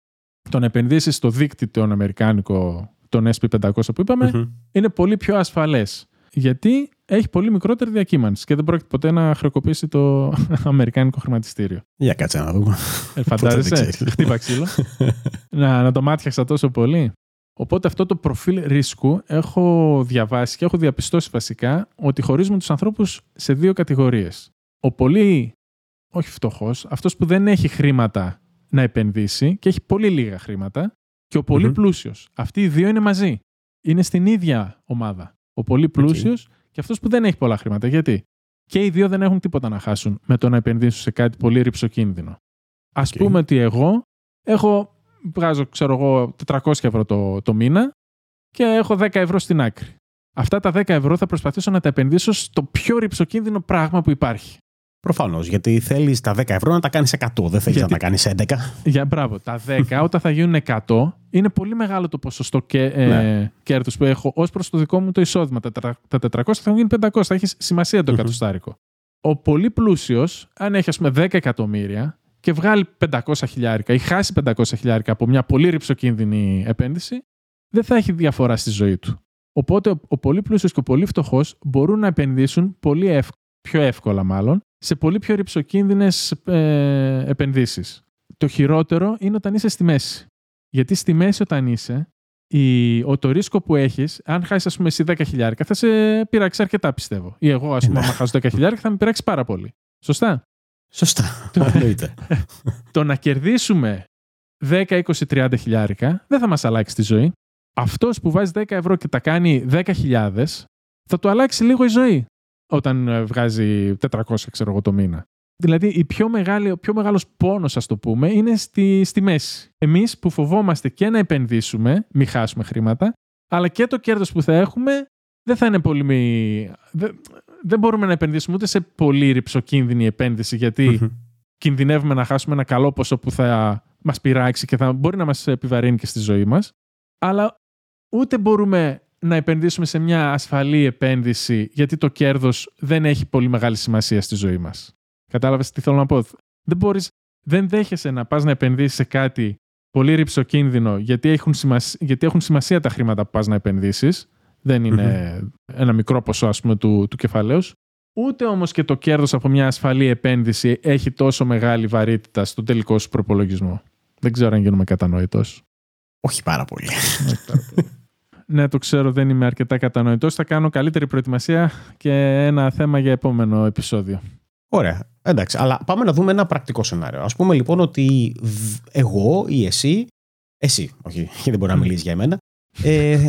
Speaker 2: Το να επενδύσεις στο δίκτυο τον Αμερικάνικο, τον SP500 που ειπαμε είναι πολύ πιο ασφαλές. Γιατί έχει πολύ μικρότερη διακύμανση και δεν πρόκειται ποτέ να χρεοκοπήσει το αμερικάνικο χρηματιστήριο.
Speaker 1: Για κάτσε να δούμε.
Speaker 2: Ε, φαντάζεσαι; Χτύπα ξύλο. να, να το μάτιαξα τόσο πολύ. Οπότε αυτό το προφίλ ρίσκου έχω διαβάσει και έχω διαπιστώσει βασικά ότι χωρίζουμε τους ανθρώπους σε δύο κατηγορίες. Ο πολύ, όχι φτωχός, αυτός που δεν έχει χρήματα να επενδύσει και έχει πολύ λίγα χρήματα και ο πολύ mm πλούσιος. Αυτοί οι δύο είναι μαζί. Είναι στην ίδια ομάδα. Ο πολύ πλούσιος και αυτός που δεν έχει πολλά χρήματα. Γιατί; Και οι δύο δεν έχουν τίποτα να χάσουν με το να επενδύσουν σε κάτι πολύ ρηψοκίνδυνο. Α πούμε ότι εγώ έχω, βγάζω, ξέρω εγώ, 400 ευρώ το, το μήνα και έχω 10 ευρώ στην άκρη. Αυτά τα 10 ευρώ θα προσπαθήσω να τα επενδύσω στο πιο ρηψοκίνδυνο πράγμα που υπάρχει.
Speaker 1: Προφανώς. Γιατί θέλεις τα 10 ευρώ να τα κάνεις 100, δεν θέλεις
Speaker 2: Γιατί-
Speaker 1: να τα κάνεις 11.
Speaker 2: Για μπράβο, τα 10 όταν θα γίνουν 100 είναι πολύ μεγάλο το ποσοστό και, ε,
Speaker 1: Ναι.
Speaker 2: κέρδους που έχω ως προς το δικό μου το εισόδημα. Τα, τετρα- τα 400 θα γίνουν 500, θα έχεις σημασία το
Speaker 1: Μμμ.
Speaker 2: εκατοστάρικο. Ο πολύ πλούσιος, αν έχει ας πούμε 10 εκατομμύρια και βγάλει 500 χιλιάρικα ή χάσει 500 χιλιάρικα από μια πολύ ρηψοκίνδυνη επένδυση, δεν θα έχει διαφορά στη ζωή του. Οπότε ο, ο πολύ πλούσιος και ο πολύ φτωχός μπορούν να επενδύσουν πολύ εύκολα, πιο εύκολα μάλλον, σε πολύ πιο ρηψοκίνδυνες ε, επενδύσεις. Το χειρότερο είναι όταν είσαι στη μέση. Γιατί στη μέση όταν είσαι, η, ο, το ρίσκο που έχεις, αν χάσεις ας πούμε εσύ 10 χιλιάρικα, θα σε πειράξει αρκετά πιστεύω. Ή εγώ ας πούμε,
Speaker 1: Ναι.
Speaker 2: άμα χάσω 10 χιλιάρικα, θα με πειράξει πάρα πολύ. Σωστά;
Speaker 1: Σωστά. Εννοείται.
Speaker 2: το να κερδίσουμε 10, 20, 30 χιλιάρικα δεν θα μας αλλάξει τη ζωή. Αυτός που βάζει 10 ευρώ και τα κάνει 10.000 θα του αλλάξει λίγο η ζωή όταν ε, βγάζει 400 ξέρω εγώ το μήνα. Δηλαδή η πιο μεγάλη, ο πιο μεγάλος πόνος ας το πούμε είναι στη, στη μέση. Εμείς που φοβόμαστε και να επενδύσουμε, μην χάσουμε χρήματα, αλλά και το κέρδος που θα έχουμε δεν θα είναι πολύ... μη- Δεν, δεν μπορούμε να επενδύσουμε ούτε σε πολύ ρηψοκίνδυνη επένδυση γιατί
Speaker 1: Μμμ.
Speaker 2: κινδυνεύουμε να χάσουμε ένα καλό ποσό που θα μας πειράξει και θα μπορεί να μας επιβαρύνει και στη ζωή μας. Αλλά ούτε μπορούμε να επενδύσουμε σε μια ασφαλή επένδυση γιατί το κέρδος δεν έχει πολύ μεγάλη σημασία στη ζωή μας. Κατάλαβες τι θέλω να πω; Δεν μπορείς, δεν δέχεσαι να πας να επενδύσεις σε κάτι πολύ ρηψοκίνδυνο γιατί έχουν, σημασία, γιατί έχουν σημασία τα χρήματα που πας να επενδύσεις. Δεν είναι ένα μικρό ποσό ας πούμε του, του κεφαλαίους σου. Ούτε όμως και το κέρδος από μια ασφαλή επένδυση έχει τόσο μεγάλη βαρύτητα στο τελικό σου προπολογισμό. Δεν ξέρω αν γίνομαι κατανοητός.
Speaker 1: Όχι πάρα πολύ.
Speaker 2: Ναι, το ξέρω, δεν είμαι αρκετά κατανοητός. Θα κάνω καλύτερη προετοιμασία και ένα θέμα για επόμενο επεισόδιο.
Speaker 1: Ωραία. Εντάξει, αλλά πάμε να δούμε ένα πρακτικό σενάριο. Α πούμε λοιπόν ότι β- εγώ ή εσύ, εσύ, όχι, γιατί δεν μπορεί να μιλήσεις για εμένα, ε,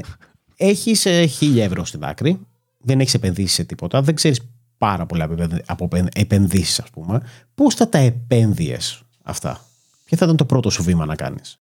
Speaker 1: έχεις 1000 ευρώ στην άκρη, δεν έχεις επενδύσει σε τίποτα, δεν ξέρεις πάρα πολλά από επενδυ- από επενδύσεις, ας πούμε. Πώς θα τα επένδυες αυτά, Ποιο θα ήταν το πρώτο σου βήμα να κάνεις;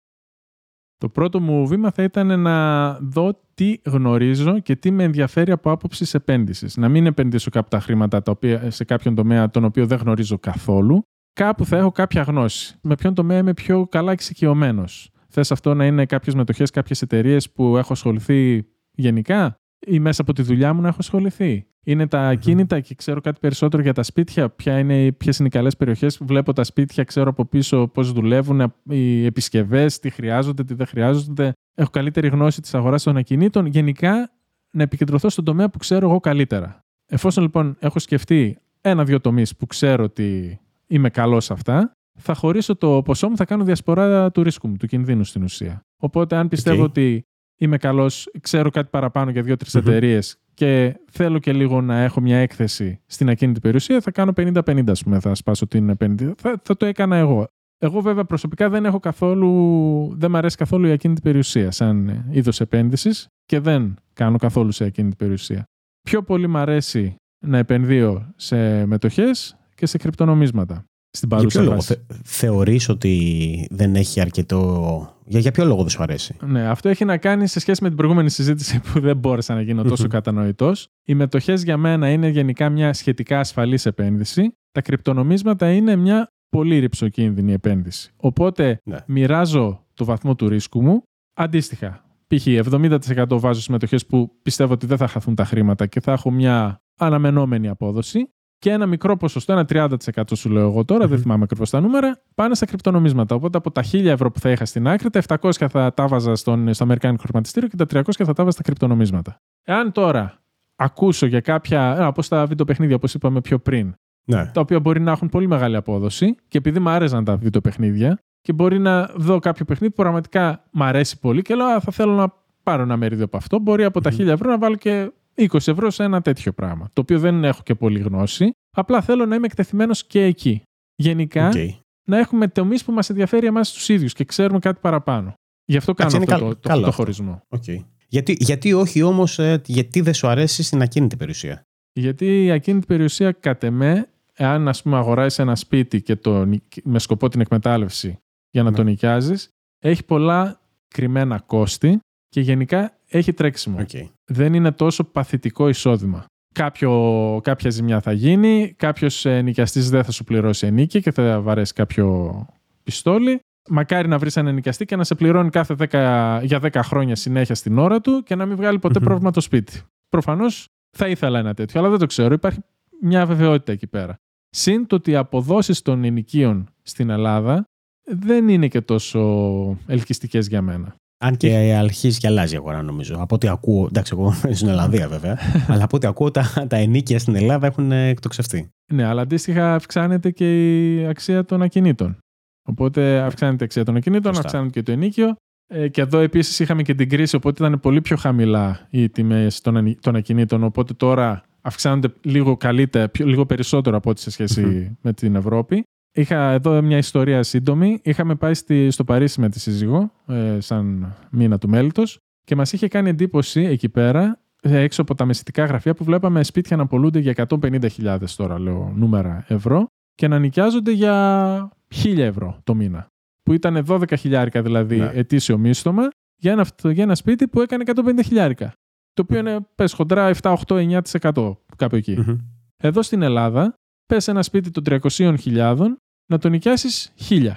Speaker 2: Το πρώτο μου βήμα θα ήταν να δω τι γνωρίζω και τι με ενδιαφέρει από άποψης επένδυσης. Να μην επενδύσω κάποια τα χρήματα τα οποία, σε κάποιον τομέα τον οποίο δεν γνωρίζω καθόλου. Κάπου θα έχω κάποια γνώση. Με ποιον τομέα είμαι πιο καλά εξοικειωμένος. Θες αυτό να είναι κάποιες μετοχές, κάποιες εταιρείες που έχω ασχοληθεί γενικά ή μέσα από τη δουλειά μου να έχω ασχοληθεί; Είναι τα ακίνητα και ξέρω κάτι περισσότερο για τα σπίτια, ποιε είναι, ποιες είναι οι καλές περιοχές. Βλέπω τα σπίτια, ξέρω από πίσω πώς δουλεύουν οι επισκευές, τι χρειάζονται, τι δεν χρειάζονται. Έχω καλύτερη γνώση της αγοράς των ακινήτων. Γενικά, να επικεντρωθώ στον τομέα που ξέρω εγώ καλύτερα. Εφόσον λοιπόν έχω σκεφτεί ένα-δύο τομείς που ξέρω ότι είμαι καλός σε αυτά, θα χωρίσω το ποσό μου, θα κάνω διασπορά του ρίσκου μου, του κινδύνου στην ουσία. Οπότε, αν πιστεύω
Speaker 1: Οκ.
Speaker 2: ότι είμαι καλός, ξέρω κάτι παραπάνω για δύο-τρεις
Speaker 1: Μμμ.
Speaker 2: εταιρείες και θέλω και λίγο να έχω μια έκθεση στην ακίνητη περιουσία, θα κάνω 50-50, ας πούμε. Θα σπάσω την επένδυση. Θα, θα το έκανα εγώ. Εγώ, βέβαια, προσωπικά δεν έχω καθόλου. Δεν μου αρέσει καθόλου η ακίνητη περιουσία σαν είδος επένδυσης και δεν κάνω καθόλου σε ακίνητη περιουσία. Πιο πολύ μου αρέσει να επενδύω σε μετοχές και σε κρυπτονομίσματα. Στην
Speaker 1: Για
Speaker 2: παρούσα
Speaker 1: ποιο λόγο;
Speaker 2: φάση.
Speaker 1: θε, θεωρείς ότι δεν έχει αρκετό... Για, για ποιο λόγο δεν σου αρέσει;
Speaker 2: Ναι, αυτό έχει να κάνει σε σχέση με την προηγούμενη συζήτηση που δεν μπόρεσα να γίνω τόσο
Speaker 1: Μμμ.
Speaker 2: κατανοητός. Οι μετοχές για μένα είναι γενικά μια σχετικά ασφαλής επένδυση. Τα κρυπτονομίσματα είναι μια πολύ ρηψοκίνδυνη επένδυση. Οπότε
Speaker 1: Ναι.
Speaker 2: μοιράζω το βαθμό του ρίσκου μου. Αντίστοιχα, π.χ. 70% βάζω στις μετοχές που πιστεύω ότι δεν θα χαθούν τα χρήματα και θα έχω μια αναμενόμενη απόδοση. Και ένα μικρό ποσοστό, ένα 30% σου λέω εγώ τώρα, δεν
Speaker 1: Μμμ.
Speaker 2: θυμάμαι ακριβώς τα νούμερα, πάνε στα κρυπτονομίσματα. Οπότε από τα 1000 ευρώ που θα είχα στην άκρη, τα 700 θα τα βάζα στον, στο Αμερικάνικο χρηματιστήριο και τα 300 θα τα βάζα στα κρυπτονομίσματα. Εάν τώρα ακούσω για κάποια, όπως τα βιντεοπαιχνίδια, όπως είπαμε πιο πριν,
Speaker 1: Ναι.
Speaker 2: τα οποία μπορεί να έχουν πολύ μεγάλη απόδοση και επειδή μου άρεσαν τα βιντεοπαιχνίδια και μπορεί να δω κάποιο παιχνίδι που πραγματικά μου αρέσει πολύ και λέω «Α, θα θέλω να πάρω ένα μερίδιο από αυτό. Μπορεί από τα
Speaker 1: Μμμ.
Speaker 2: 1000 ευρώ να βάλω και 20 ευρώ σε ένα τέτοιο πράγμα. Το οποίο δεν έχω και πολύ γνώση. Απλά θέλω να είμαι εκτεθειμένος και εκεί. Γενικά,
Speaker 1: Οκ.
Speaker 2: να έχουμε τομείς που μας ενδιαφέρει εμάς τους ίδιους και ξέρουμε κάτι παραπάνω. Γι' αυτό κάνω
Speaker 1: Εντάξει,
Speaker 2: αυτό
Speaker 1: είναι
Speaker 2: το,
Speaker 1: καλ-
Speaker 2: το,
Speaker 1: καλό
Speaker 2: το
Speaker 1: αυτό.
Speaker 2: χωρισμό.
Speaker 1: Οκ. Γιατί, γιατί όχι όμως, ε, γιατί δεν σου αρέσει στην ακίνητη περιουσία;
Speaker 2: Γιατί η ακίνητη περιουσία, κατ' εμέ, εάν ας πούμε αγοράσεις ένα σπίτι και το, νοικ- με σκοπό την εκμετάλλευση για να
Speaker 1: Ναι.
Speaker 2: το νοικιάζεις, έχει πολλά κρυμμένα κόστη και γενικά έχει τρέξιμο.
Speaker 1: Οκ.
Speaker 2: Δεν είναι τόσο παθητικό εισόδημα. κάποιο, κάποια ζημιά θα γίνει, κάποιος νοικιαστής δεν θα σου πληρώσει ενοίκιο και θα βαρέσει κάποιο πιστόλι. Μακάρι να βρεις ένα νοικιαστή και να σε πληρώνει κάθε 10, για 10 χρόνια συνέχεια στην ώρα του και να μην βγάλει πρόβλημα το σπίτι. Προφανώς θα ήθελα ένα τέτοιο, αλλά δεν το ξέρω. Υπάρχει μια αβεβαιότητα εκεί πέρα. Συν το ότι οι αποδόσεις των ενοικίων στην Ελλάδα δεν είναι και τόσο ελκυστικές για μένα.
Speaker 1: Αν και αρχίζει και αλλάζει η αγορά, νομίζω. Από ό,τι ακούω. Εντάξει, εγώ είμαι στην Ελλαδία βέβαια. αλλά από ό,τι ακούω, τα, τα ενίκια στην Ελλάδα έχουν εκτοξευτεί.
Speaker 2: Ναι, αλλά αντίστοιχα αυξάνεται και η αξία των ακινήτων. Οπότε αυξάνεται η αξία των ακινήτων, Φωστά. αυξάνεται και το ενίκιο. Ε, και εδώ επίσης είχαμε και την κρίση, οπότε ήταν πολύ πιο χαμηλά οι τιμές των, των ακινήτων. Οπότε τώρα αυξάνονται λίγο καλύτερα, λίγο περισσότερο από ό,τι σε σχεση με την Ευρώπη. Είχα εδώ μια ιστορία σύντομη. Είχαμε πάει στη, στο Παρίσι με τη σύζυγο, ε, σαν μήνα του μέλητος και μας είχε κάνει εντύπωση εκεί πέρα, ε, έξω από τα μεσητικά γραφεία που βλέπαμε σπίτια να πολλούνται για 150.000 τώρα, λέω, νούμερα ευρώ και να νοικιάζονται για 1.000 ευρώ το μήνα. Που ήταν 12.000 δηλαδή ναι. ετήσιο μίσθωμα για ένα, για ένα σπίτι που έκανε 150.000. Το οποίο είναι, πες, χοντρά 7, 8, 9% κάπου Εδώ στην Ελλάδα, πες ένα σπίτι των 300.000 να το νοικιάσεις 1000.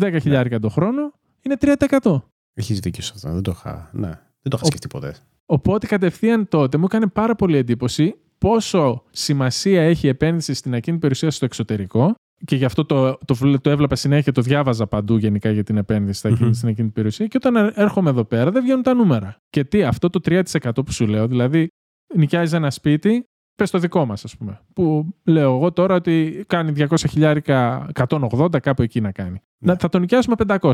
Speaker 2: 10 ναι. το χρόνο είναι 3%.
Speaker 1: Έχει δίκιο σε αυτό. Δεν το είχα, ναι. δεν το είχα σκεφτεί ποτέ.
Speaker 2: Οπότε κατευθείαν τότε μου έκανε πάρα πολύ εντύπωση πόσο σημασία έχει η επένδυση στην ακίνητη περιουσία στο εξωτερικό. Και γι' αυτό το, το, το έβλεπα συνέχεια και το διάβαζα παντού γενικά για την επένδυση mm-hmm. στην ακίνητη περιουσία. Και όταν έρχομαι εδώ πέρα δεν βγαίνουν τα νούμερα. Και τι, αυτό το 3% που σου λέω, δηλαδή νοικιάζεις ένα σπίτι, Πες το δικό μας, ας πούμε. Που λέω εγώ τώρα ότι κάνει 200 χιλιάρικα, 180, κάπου εκεί να κάνει. Ναι. Να, θα τον νοικιάσουμε 500.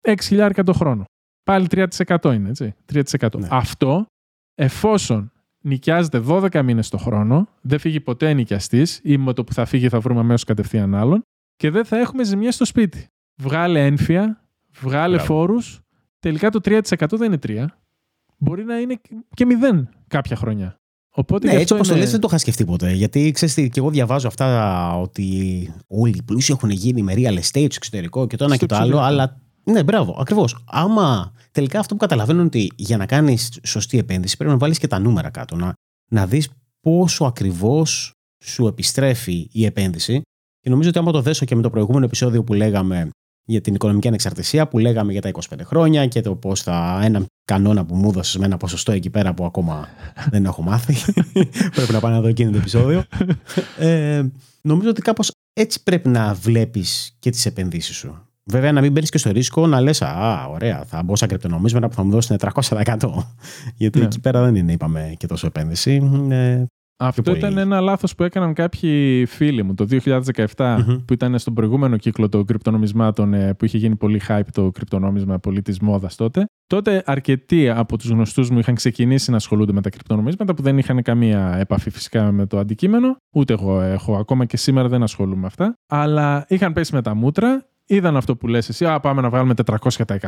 Speaker 2: 6 χιλιάρικα το χρόνο. Πάλι 3% είναι, έτσι. 3%. Ναι. Αυτό, εφόσον νοικιάζεται 12 μήνες το χρόνο, δεν φύγει ποτέ νοικιαστής ή με το που θα φύγει θα βρούμε αμέσως κατευθείαν άλλον και δεν θα έχουμε ζημιέ στο σπίτι. Βγάλε ένφια, βγάλε φόρους. Τελικά το 3% δεν είναι 3. Μπορεί να είναι και 0 κάποια χρονιά.
Speaker 1: Οπότε ναι, έτσι όπως είναι... το λες δεν το είχα σκεφτεί ποτέ. Γιατί ξέρεις, και εγώ διαβάζω αυτά ότι όλοι οι πλούσιοι έχουν γίνει με real estate στο εξωτερικό και το ένα και το άλλο. Αλλά ναι, μπράβο, ακριβώς. Άμα τελικά αυτό που καταλαβαίνω είναι ότι για να κάνεις σωστή επένδυση πρέπει να βάλεις και τα νούμερα κάτω. Να, να δεις πόσο ακριβώς σου επιστρέφει η επένδυση. Και νομίζω ότι άμα το δέσω και με το προηγούμενο επεισόδιο που λέγαμε για την οικονομική ανεξαρτησία που λέγαμε για τα 25 χρόνια και το πώς θα. Ένα κανόνα που μου έδωσες με ένα ποσοστό εκεί πέρα που ακόμα δεν έχω μάθει. πρέπει να πάω να δω εκείνο το επεισόδιο. Ε, νομίζω ότι κάπως έτσι πρέπει να βλέπεις και τις επενδύσεις σου. Βέβαια, να μην μπαίνεις και στο ρίσκο να λες: Α, ωραία, θα μπω σαν κρυπτονομίσματα που θα μου δώσουν 300%. Γιατί ναι. εκεί πέρα δεν είναι, είπαμε, και τόσο επένδυση. Ε,
Speaker 2: αυτό ήταν ένα λάθος που έκαναν κάποιοι φίλοι μου το 2017 που ήταν στον προηγούμενο κύκλο των κρυπτονομισμάτων ε, που είχε γίνει πολύ hype το κρυπτονόμισμα πολύ της μόδας τότε. Τότε αρκετοί από τους γνωστούς μου είχαν ξεκινήσει να ασχολούνται με τα κρυπτονομίσματα που δεν είχαν καμία επαφή φυσικά με το αντικείμενο. Ούτε εγώ έχω, ακόμα και σήμερα δεν ασχολούμαι με αυτά. Αλλά είχαν πέσει με τα μούτρα είδαν αυτό που λες εσύ, α, πάμε να βγάλουμε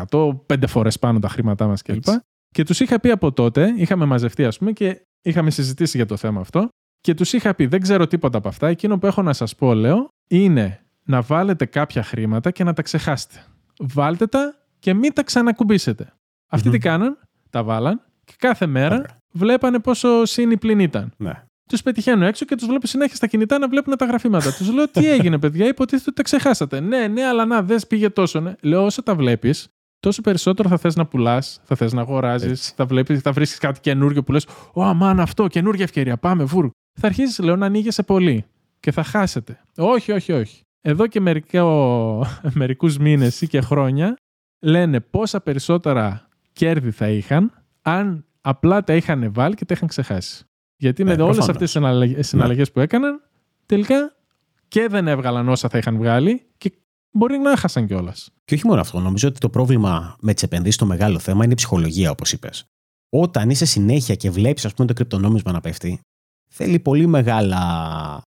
Speaker 2: 400%, πέντε φορές πάνω τα χρήματά μας κλπ. Και τους είχα πει από τότε, είχαμε μαζευτεί ας πούμε και είχαμε συζητήσει για το θέμα αυτό και τους είχα πει: Δεν ξέρω τίποτα από αυτά. Εκείνο που έχω να σας πω, λέω, είναι να βάλετε κάποια χρήματα και να τα ξεχάσετε. Βάλτε τα και μην τα ξανακουμπήσετε. Αυτοί τι κάναν, τα βάλαν και κάθε μέρα βλέπανε πόσο σύνη πλην ήταν. Ναι. Τους πετυχαίνω έξω και τους βλέπω συνέχεια στα κινητά να βλέπουν τα γραφήματα. τους λέω: Τι έγινε, παιδιά, υποτίθεται ότι τα ξεχάσατε. Ναι, ναι, αλλά να, δεν πήγε τόσο. Ναι. Λέω: Όσο τα βλέπεις, τόσο περισσότερο θα θες να πουλάς, θα θες να αγοράζεις, θα, βλέπεις, θα βρίσκεις κάτι καινούριο που λες: Ω, αμάν αυτό, καινούργια ευκαιρία, πάμε, βούρ. Θα αρχίσει, λέω, να ανοίγεσαι πολύ και θα χάσετε. Όχι, όχι, όχι. Εδώ και μερικούς μήνες ή και χρόνια λένε πόσα περισσότερα κέρδη θα είχαν αν απλά τα είχαν βάλει και τα είχαν ξεχάσει. Γιατί με ε, όλες αυτές τις συναλλαγέ ναι. που έκαναν, τελικά και δεν έβγαλαν όσα θα είχαν βγάλει και μπορεί να έχασαν κιόλας.
Speaker 1: Και όχι μόνο αυτό. Νομίζω ότι το πρόβλημα με τις επενδύσεις, το μεγάλο θέμα είναι η ψυχολογία, όπως είπες. Όταν είσαι συνέχεια και βλέπεις, ας πούμε, το κρυπτονόμισμα να πέφτει, θέλει πολύ μεγάλα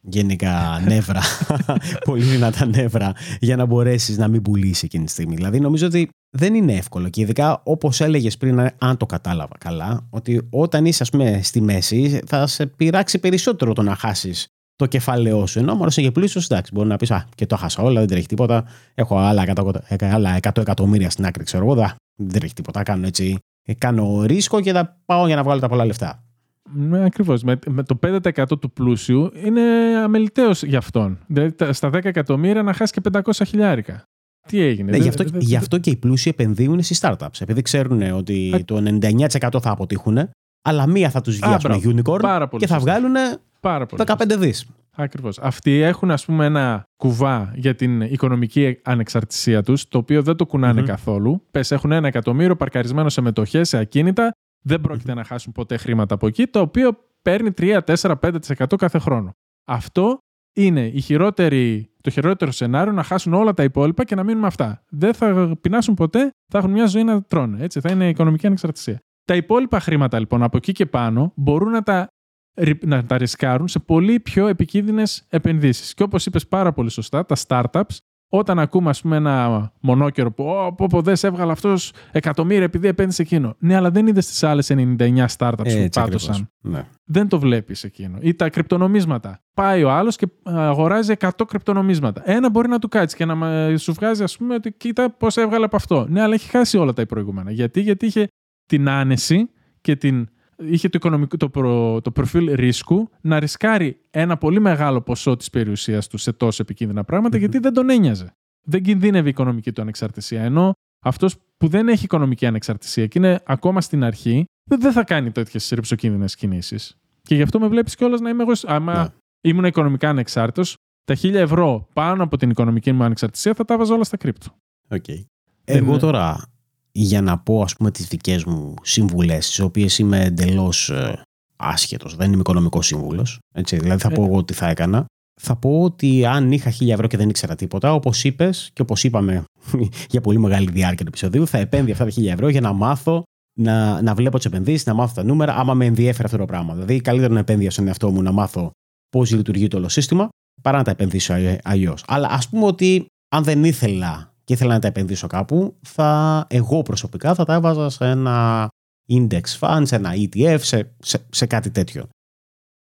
Speaker 1: γενικά νεύρα, πολύ δυνατά νεύρα, για να μπορέσεις να μην πουλήσεις εκείνη τη στιγμή. Δηλαδή, νομίζω ότι δεν είναι εύκολο. Και ειδικά όπως έλεγες πριν, αν το κατάλαβα καλά, ότι όταν είσαι, ας πούμε, στη μέση, θα σε πειράξει περισσότερο το να χάσεις το κεφάλαιό σου. Ενώ μόνος είσαι πλούσιο, εντάξει, μπορεί να πεις Α, και το χάσα όλα, δεν τρέχει τίποτα. Έχω άλλα 100, άλλα 100 εκατομμύρια στην άκρη, ξέρω εγώ. Δεν τρέχει τίποτα. Κάνω έτσι. Κάνω ρίσκο και θα πάω για να βγάλω τα πολλά λεφτά.
Speaker 2: Ναι, ακριβώς. Με, με, το 5% του πλούσιου είναι αμεληταίος για αυτόν. Δηλαδή στα 10 εκατομμύρια να χάσει και 500 χιλιάρικα. Τι έγινε.
Speaker 1: Ναι, γι, αυτό, γι' αυτό και οι πλούσιοι επενδύουν στις startups. Επειδή ξέρουν ότι Α... το 99% θα αποτύχουν, αλλά μία θα τους βγει, α πούμε, unicorn και θα βγάλουν 15 δις.
Speaker 2: Ακριβώς. Αυτοί έχουν, ας πούμε, ένα κουβά για την οικονομική ανεξαρτησία τους, το οποίο δεν το κουνανε καθόλου. Πες, έχουν ένα εκατομμύριο παρκαρισμένο σε μετοχές, σε ακίνητα, δεν πρόκειται να χάσουν ποτέ χρήματα από εκεί, το οποίο παίρνει 3, 4, 5% κάθε χρόνο. Αυτό είναι η χειρότερη, το χειρότερο σενάριο να χάσουν όλα τα υπόλοιπα και να μείνουν με αυτά. Δεν θα πεινάσουν ποτέ, θα έχουν μια ζωή να τρώνε. Έτσι, θα είναι οικονομική ανεξαρτησία. Τα υπόλοιπα χρήματα λοιπόν από εκεί και πάνω μπορούν να τα, να τα ρισκάρουν σε πολύ πιο επικίνδυνες επενδύσεις. Και όπως είπες πάρα πολύ σωστά, τα startups όταν ακούμε, ας πούμε, ένα μονόκερο που «Ω, πω, δεν σε έβγαλε αυτός εκατομμύρια επειδή επένδυσε εκείνο». Ναι, αλλά δεν είδες τις άλλες 99 startups που πάτωσαν.
Speaker 1: Ναι.
Speaker 2: Δεν το βλέπεις εκείνο. Ή τα κρυπτονομίσματα. Πάει ο άλλος και αγοράζει 100 κρυπτονομίσματα. Ένα μπορεί να του κάτσει και να σου βγάζει, ας πούμε, ότι κοίτα πώς έβγαλε από αυτό. Ναι, αλλά έχει χάσει όλα τα προηγούμενα. Γιατί, Γιατί είχε την άνεση και την είχε το, οικονομικό, το, προ, το προφίλ ρίσκου να ρισκάρει ένα πολύ μεγάλο ποσό της περιουσίας του σε τόσο επικίνδυνα γιατί δεν τον ένοιαζε. Δεν κινδύνευε η οικονομική του ανεξαρτησία. Ενώ αυτός που δεν έχει οικονομική ανεξαρτησία και είναι ακόμα στην αρχή, δεν θα κάνει τέτοιες ρηψοκίνδυνες κινήσεις. Και γι' αυτό με βλέπεις κιόλας να είμαι εγώ. Άμα ναι. ήμουν οικονομικά ανεξάρτητος, τα χίλια ευρώ πάνω από την οικονομική μου ανεξαρτησία θα τα βάζω όλα στα κρύπτο.
Speaker 1: Okay. Εγώ τώρα για να πω ας πούμε τις δικές μου συμβουλές, τις οποίες είμαι εντελώς ε, άσχετος, δεν είμαι οικονομικός σύμβουλος, έτσι, δηλαδή θα πω ε. εγώ τι θα έκανα. Θα πω ότι αν είχα χίλια ευρώ και δεν ήξερα τίποτα, όπως είπες και όπως είπαμε για πολύ μεγάλη διάρκεια του επεισοδίου, θα επένδυα αυτά τα χίλια ευρώ για να μάθω να, να βλέπω τις επενδύσεις, να μάθω τα νούμερα, άμα με ενδιέφερε αυτό το πράγμα. Δηλαδή, καλύτερο να επένδυα στον εαυτό μου να μάθω πώς λειτουργεί το όλο σύστημα, παρά να τα επενδύσω αλλιώς. Αλλά ας πούμε ότι αν δεν ήθελα και ήθελα να τα επενδύσω κάπου, θα, εγώ προσωπικά θα τα έβαζα σε ένα index fund, σε ένα ETF, σε, σε, σε κάτι τέτοιο.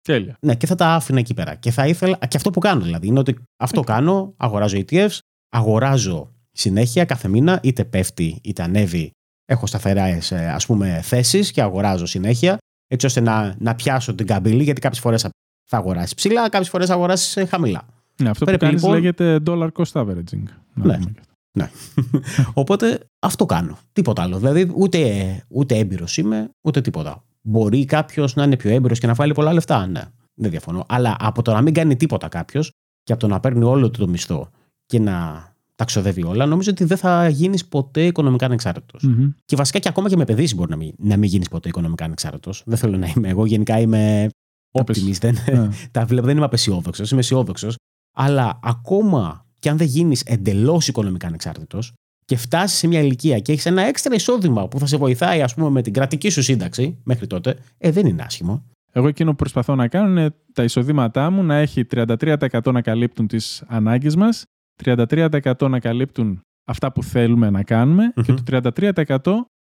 Speaker 2: Τέλεια.
Speaker 1: Ναι, και θα τα άφηνα εκεί πέρα. Και θα ήθελα, και αυτό που κάνω δηλαδή, είναι ότι αυτό okay. κάνω, αγοράζω ETFs, αγοράζω συνέχεια κάθε μήνα, είτε πέφτει είτε ανέβει. Έχω σταθερέ ας πούμε θέσεις και αγοράζω συνέχεια, έτσι ώστε να, να πιάσω την καμπύλη, γιατί κάποιες φορές θα αγοράσεις ψηλά, κάποιες φορές θα αγοράσει χαμηλά.
Speaker 2: Ναι, αυτό Πρέπει, που κάνεις λοιπόν... λέγεται dollar cost averaging.
Speaker 1: Ναι. Ναι. Οπότε αυτό κάνω. Τίποτα άλλο. Δηλαδή ούτε, ούτε έμπειρος είμαι, ούτε τίποτα. Μπορεί κάποιος να είναι πιο έμπειρος και να βάλει πολλά λεφτά. Ναι, δεν διαφωνώ. Αλλά από το να μην κάνει τίποτα κάποιος και από το να παίρνει όλο το μισθό και να τα ξοδεύει όλα, νομίζω ότι δεν θα γίνεις ποτέ οικονομικά ανεξάρτητος. Mm-hmm. Και βασικά και ακόμα και με επενδύσει μπορεί να μην, να μην γίνεις ποτέ οικονομικά ανεξάρτητος. Δεν θέλω να είμαι εγώ. Γενικά είμαι optimist. Δεν, yeah. τα βλέπω, δεν είμαι απεσιόδοξος. Είμαι αισιόδοξος. Αλλά ακόμα και αν δεν γίνεις εντελώς οικονομικά ανεξάρτητος και φτάσεις σε μια ηλικία και έχεις ένα έξτρα εισόδημα που θα σε βοηθάει, ας πούμε, με την κρατική σου σύνταξη μέχρι τότε, ε, δεν είναι άσχημο.
Speaker 2: Εγώ εκείνο που προσπαθώ να κάνω είναι τα εισοδήματά μου να έχει 33% να καλύπτουν τις ανάγκες μας, 33% να καλύπτουν αυτά που θέλουμε να κάνουμε και το 33%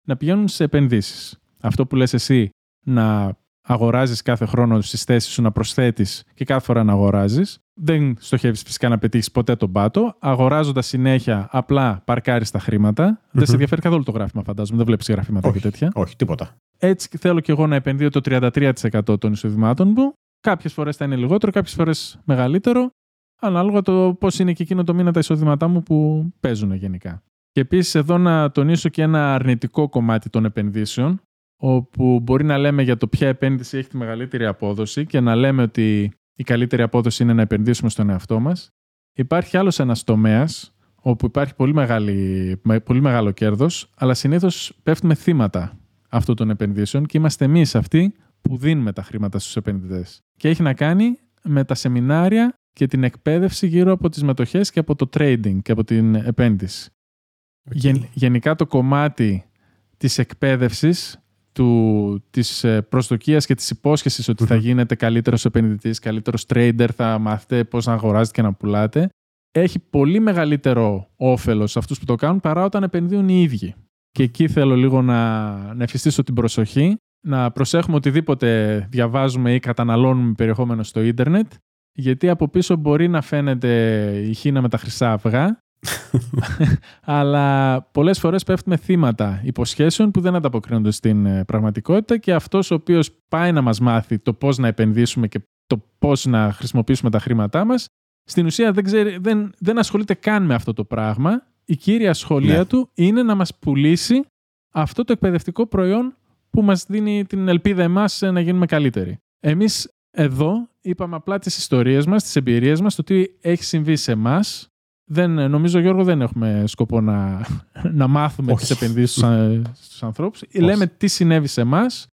Speaker 2: να πηγαίνουν σε επενδύσεις. Αυτό που λες εσύ να αγοράζεις κάθε χρόνο στις θέσεις σου, να προσθέτεις και κάθε φορά να αγοράζεις. Δεν στοχεύεις φυσικά να πετύχεις ποτέ τον πάτο. Αγοράζοντας συνέχεια, απλά παρκάρεις τα χρηματα Δεν σε ενδιαφέρει καθόλου το γράφημα, φαντάζομαι. Δεν βλέπεις γραφήματα
Speaker 1: όχι,
Speaker 2: και τέτοια.
Speaker 1: Όχι, τίποτα.
Speaker 2: Έτσι θέλω και εγώ να επενδύω το 33% των εισοδημάτων μου. Κάποιες φορές θα είναι λιγότερο, κάποιες φορές μεγαλύτερο. Ανάλογα το πώς είναι και εκείνο το μήνα τα εισοδήματά μου που παίζουν γενικά. Και επίσης εδώ να τονίσω και ένα αρνητικό κομμάτι των επενδύσεων, όπου μπορεί να λέμε για το ποια επένδυση έχει τη μεγαλύτερη απόδοση και να λέμε ότι η καλύτερη απόδοση είναι να επενδύσουμε στον εαυτό μας. Υπάρχει άλλος ένας τομέας όπου υπάρχει πολύ, μεγάλη, πολύ μεγάλο κέρδος, αλλά συνήθως πέφτουμε θύματα αυτών των επενδύσεων και είμαστε εμείς αυτοί που δίνουμε τα χρήματα στους επενδυτές. Και έχει να κάνει με τα σεμινάρια και την εκπαίδευση γύρω από τις μετοχές και από το trading και από την επένδυση. γενικά το κομμάτι της εκπαίδευσης του, της ε, προσδοκίας και της υπόσχεσης ότι θα γίνετε καλύτερος επενδυτής, καλύτερος trader, θα μάθετε πώς να αγοράζετε και να πουλάτε, έχει πολύ μεγαλύτερο όφελος σε αυτούς που το κάνουν παρά όταν επενδύουν οι ίδιοι. Και εκεί θέλω λίγο να, να εφιστήσω την προσοχή, να προσέχουμε οτιδήποτε διαβάζουμε ή καταναλώνουμε περιεχόμενο στο ίντερνετ, γιατί από πίσω μπορεί να φαίνεται η Χίνα με τα χρυσά αυγά Αλλά πολλές φορές πέφτουμε θύματα υποσχέσεων που δεν ανταποκρίνονται στην ε, πραγματικότητα και αυτός ο οποίος πάει να μας μάθει το πώς να επενδύσουμε και το πώς να χρησιμοποιήσουμε τα χρήματά μας, στην ουσία δεν, ξέρει, δεν, δεν ασχολείται καν με αυτό το πράγμα. Η κύρια σχολεία
Speaker 1: Ναι.
Speaker 2: του είναι να μας πουλήσει αυτό το εκπαιδευτικό προϊόν που μας δίνει την ελπίδα εμάς να γίνουμε καλύτεροι. Εμείς εδώ είπαμε απλά τις ιστορίες μας, τις εμπειρίες μας, το τι έχει συμβεί σε εμάς. Δεν, νομίζω, Γιώργο, δεν έχουμε σκοπό να, να μάθουμε
Speaker 1: Όχι.
Speaker 2: τις επενδύσεις στους, α- στους ανθρώπους. Λέμε τι συνέβη σε εμάς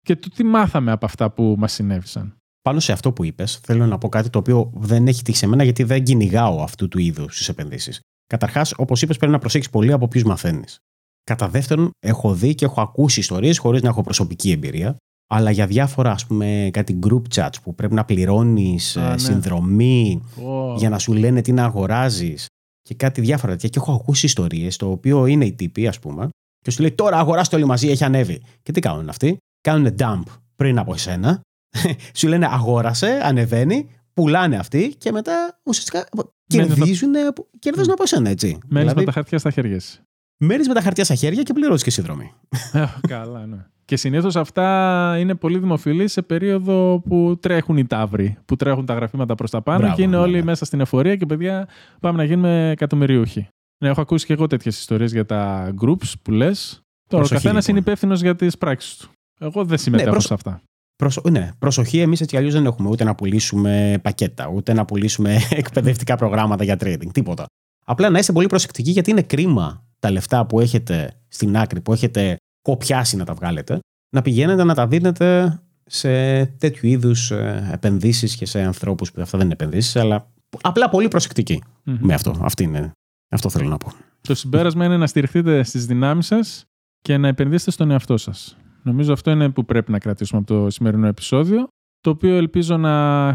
Speaker 2: και το τι μάθαμε από αυτά που μας συνέβησαν.
Speaker 1: Πάνω σε αυτό που είπες, θέλω να πω κάτι το οποίο δεν έχει τύχει σε μένα γιατί δεν κυνηγάω αυτού του είδους τις επενδύσεις. Καταρχάς, όπως είπες, πρέπει να προσέξεις πολύ από ποιους μαθαίνεις. Κατά δεύτερον, έχω δει και έχω ακούσει ιστορίες χωρίς να έχω προσωπική εμπειρία. Αλλά για διάφορα, ας πούμε, κάτι group chats που πρέπει να πληρώνεις
Speaker 2: Α, ναι.
Speaker 1: συνδρομή
Speaker 2: Ω,
Speaker 1: για να σου λένε τι να αγοράζεις και κάτι διάφορα τέτοια. Και έχω ακούσει ιστορίες, το οποίο είναι οι τύποι, ας πούμε, και σου λέει τώρα αγοράστε όλοι μαζί, έχει ανέβει. Και τι κάνουν αυτοί, κάνουν dump πριν από εσένα, σου λένε αγόρασε, ανεβαίνει, πουλάνε αυτοί και μετά ουσιαστικά
Speaker 2: Μένεις
Speaker 1: κερδίζουν, από- κερδίζουν από εσένα, έτσι.
Speaker 2: Μένεις
Speaker 1: δηλαδή,
Speaker 2: με τα χαρτιά στα χέρια σου.
Speaker 1: μένεις με τα χαρτιά στα χέρια και πληρώνεις και συνδρομή.
Speaker 2: Ε, Καλά, ναι. Και συνήθως αυτά είναι πολύ δημοφιλή σε περίοδο που τρέχουν οι ταύροι, που τρέχουν τα γραφήματα προς τα πάνω
Speaker 1: Μπράβο,
Speaker 2: και είναι
Speaker 1: ναι,
Speaker 2: όλοι
Speaker 1: ναι.
Speaker 2: μέσα στην εφορία και παιδιά πάμε να γίνουμε εκατομμυριούχοι. Ναι, έχω ακούσει και εγώ τέτοιες ιστορίες για τα groups που λες. Τώρα ο
Speaker 1: Προσοχή,
Speaker 2: καθένας
Speaker 1: λοιπόν.
Speaker 2: είναι υπεύθυνος για τις πράξεις του. Εγώ δεν συμμετέχω
Speaker 1: προσ-
Speaker 2: σε αυτά.
Speaker 1: Προσο... Ναι, προσοχή, εμείς έτσι κι αλλιώς δεν έχουμε ούτε να πουλήσουμε πακέτα, ούτε να πουλήσουμε εκπαιδευτικά προγράμματα για trading, τίποτα. Απλά να είστε πολύ προσεκτικοί γιατί είναι κρίμα τα λεφτά που έχετε στην άκρη, που έχετε κοπιάσει να τα βγάλετε, να πηγαίνετε να τα δίνετε σε τέτοιου είδους επενδύσεις και σε ανθρώπους που αυτά δεν είναι επενδύσεις, αλλά απλά πολύ προσεκτικοί
Speaker 2: Μμμ.
Speaker 1: με αυτό. Αυτή είναι, αυτό θέλω να πω.
Speaker 2: Το συμπέρασμα είναι να στηριχθείτε στις δυνάμεις σας και να επενδύσετε στον εαυτό σας. Νομίζω αυτό είναι που πρέπει να κρατήσουμε από το σημερινό επεισόδιο, το οποίο ελπίζω να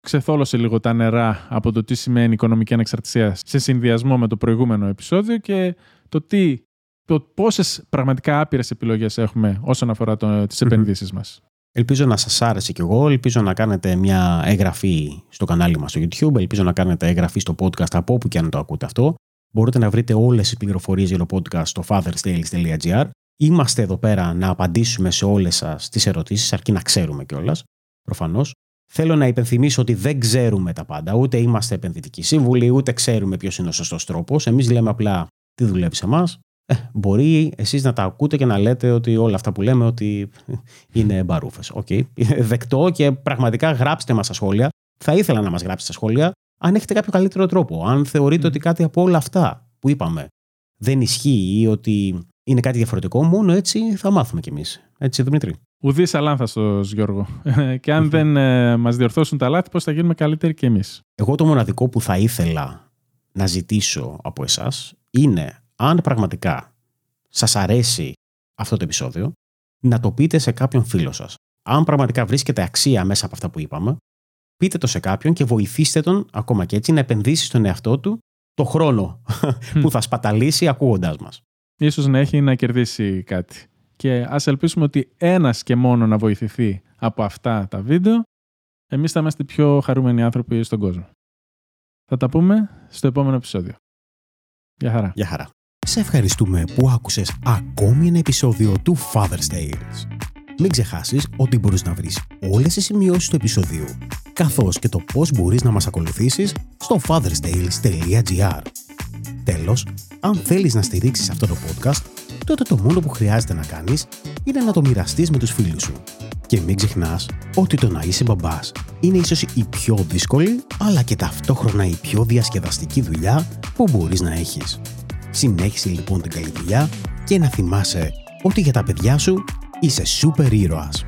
Speaker 2: ξεθόλωσε λίγο τα νερά από το τι σημαίνει οικονομική ανεξαρτησία σε συνδυασμό με το προηγούμενο επεισόδιο και το τι, το πόσες πραγματικά άπειρες επιλογές έχουμε όσον αφορά το, τις
Speaker 1: Μμμ.
Speaker 2: επενδύσεις μας.
Speaker 1: Ελπίζω να σας άρεσε κι εγώ. Ελπίζω να κάνετε μια εγγραφή στο κανάλι μας στο YouTube. Ελπίζω να κάνετε εγγραφή στο podcast από όπου και αν το ακούτε αυτό. Μπορείτε να βρείτε όλες τις πληροφορίες για το podcast στο fatherstales.gr. Είμαστε εδώ πέρα να απαντήσουμε σε όλες σας τις ερωτήσεις, αρκεί να ξέρουμε κιόλας. Προφανώς. Θέλω να υπενθυμίσω ότι δεν ξέρουμε τα πάντα. Ούτε είμαστε επενδυτικοί σύμβουλοι, ούτε ξέρουμε ποιος είναι ο σωστός τρόπος. Εμείς λέμε απλά τι δουλεύει σε εμάς. Ε, μπορεί εσείς να τα ακούτε και να λέτε ότι όλα αυτά που λέμε ότι είναι μπαρούφες. Οκ. Δεκτό και πραγματικά γράψτε μας στα σχόλια. Θα ήθελα να μας γράψετε στα σχόλια αν έχετε κάποιο καλύτερο τρόπο. Αν θεωρείτε
Speaker 2: Μμ.
Speaker 1: ότι κάτι από όλα αυτά που είπαμε δεν ισχύει ή ότι είναι κάτι διαφορετικό, μόνο έτσι θα μάθουμε κι εμείς. Έτσι, Δημήτρη.
Speaker 2: Ουδείς αλάνθαστος, Γιώργο. και αν δεν ε, μας διορθώσουν τα λάθη, πώς θα γίνουμε καλύτεροι κι εμείς;
Speaker 1: Εγώ το μοναδικό που θα ήθελα να ζητήσω από εσάς είναι αν πραγματικά σας αρέσει αυτό το επεισόδιο να το πείτε σε κάποιον φίλο σας. Αν πραγματικά βρίσκεται αξία μέσα από αυτά που είπαμε, πείτε το σε κάποιον και βοηθήστε τον ακόμα και έτσι να επενδύσει στον εαυτό του το χρόνο που θα σπαταλήσει ακούγοντάς μας.
Speaker 2: Ίσως να έχει να κερδίσει κάτι. Και ας ελπίσουμε ότι ένας και μόνο να βοηθηθεί από αυτά τα βίντεο, εμείς θα είμαστε οι πιο χαρούμενοι άνθρωποι στον κόσμο. Θα τα πούμε στο επόμενο επεισόδιο. Γεια χαρά.
Speaker 1: Γεια χαρά. Σε ευχαριστούμε που άκουσες ακόμη ένα επεισόδιο του Father's Tales. Μην ξεχάσεις ότι μπορείς να βρεις όλες τις σημειώσεις του επεισοδίου, καθώς και το πώς μπορείς να μας ακολουθήσεις στο fatherstales.gr. Τέλος, αν θέλεις να στηρίξεις αυτό το podcast, τότε το μόνο που χρειάζεται να κάνεις είναι να το μοιραστείς με τους φίλους σου. Και μην ξεχνάς ότι το να είσαι μπαμπάς είναι ίσως η πιο δύσκολη, αλλά και ταυτόχρονα η πιο διασκεδαστική δουλειά που μπορείς να έχεις. Συνέχισε λοιπόν την καλή δουλειά και να θυμάσαι ότι για τα παιδιά σου είσαι σούπερ ήρωας.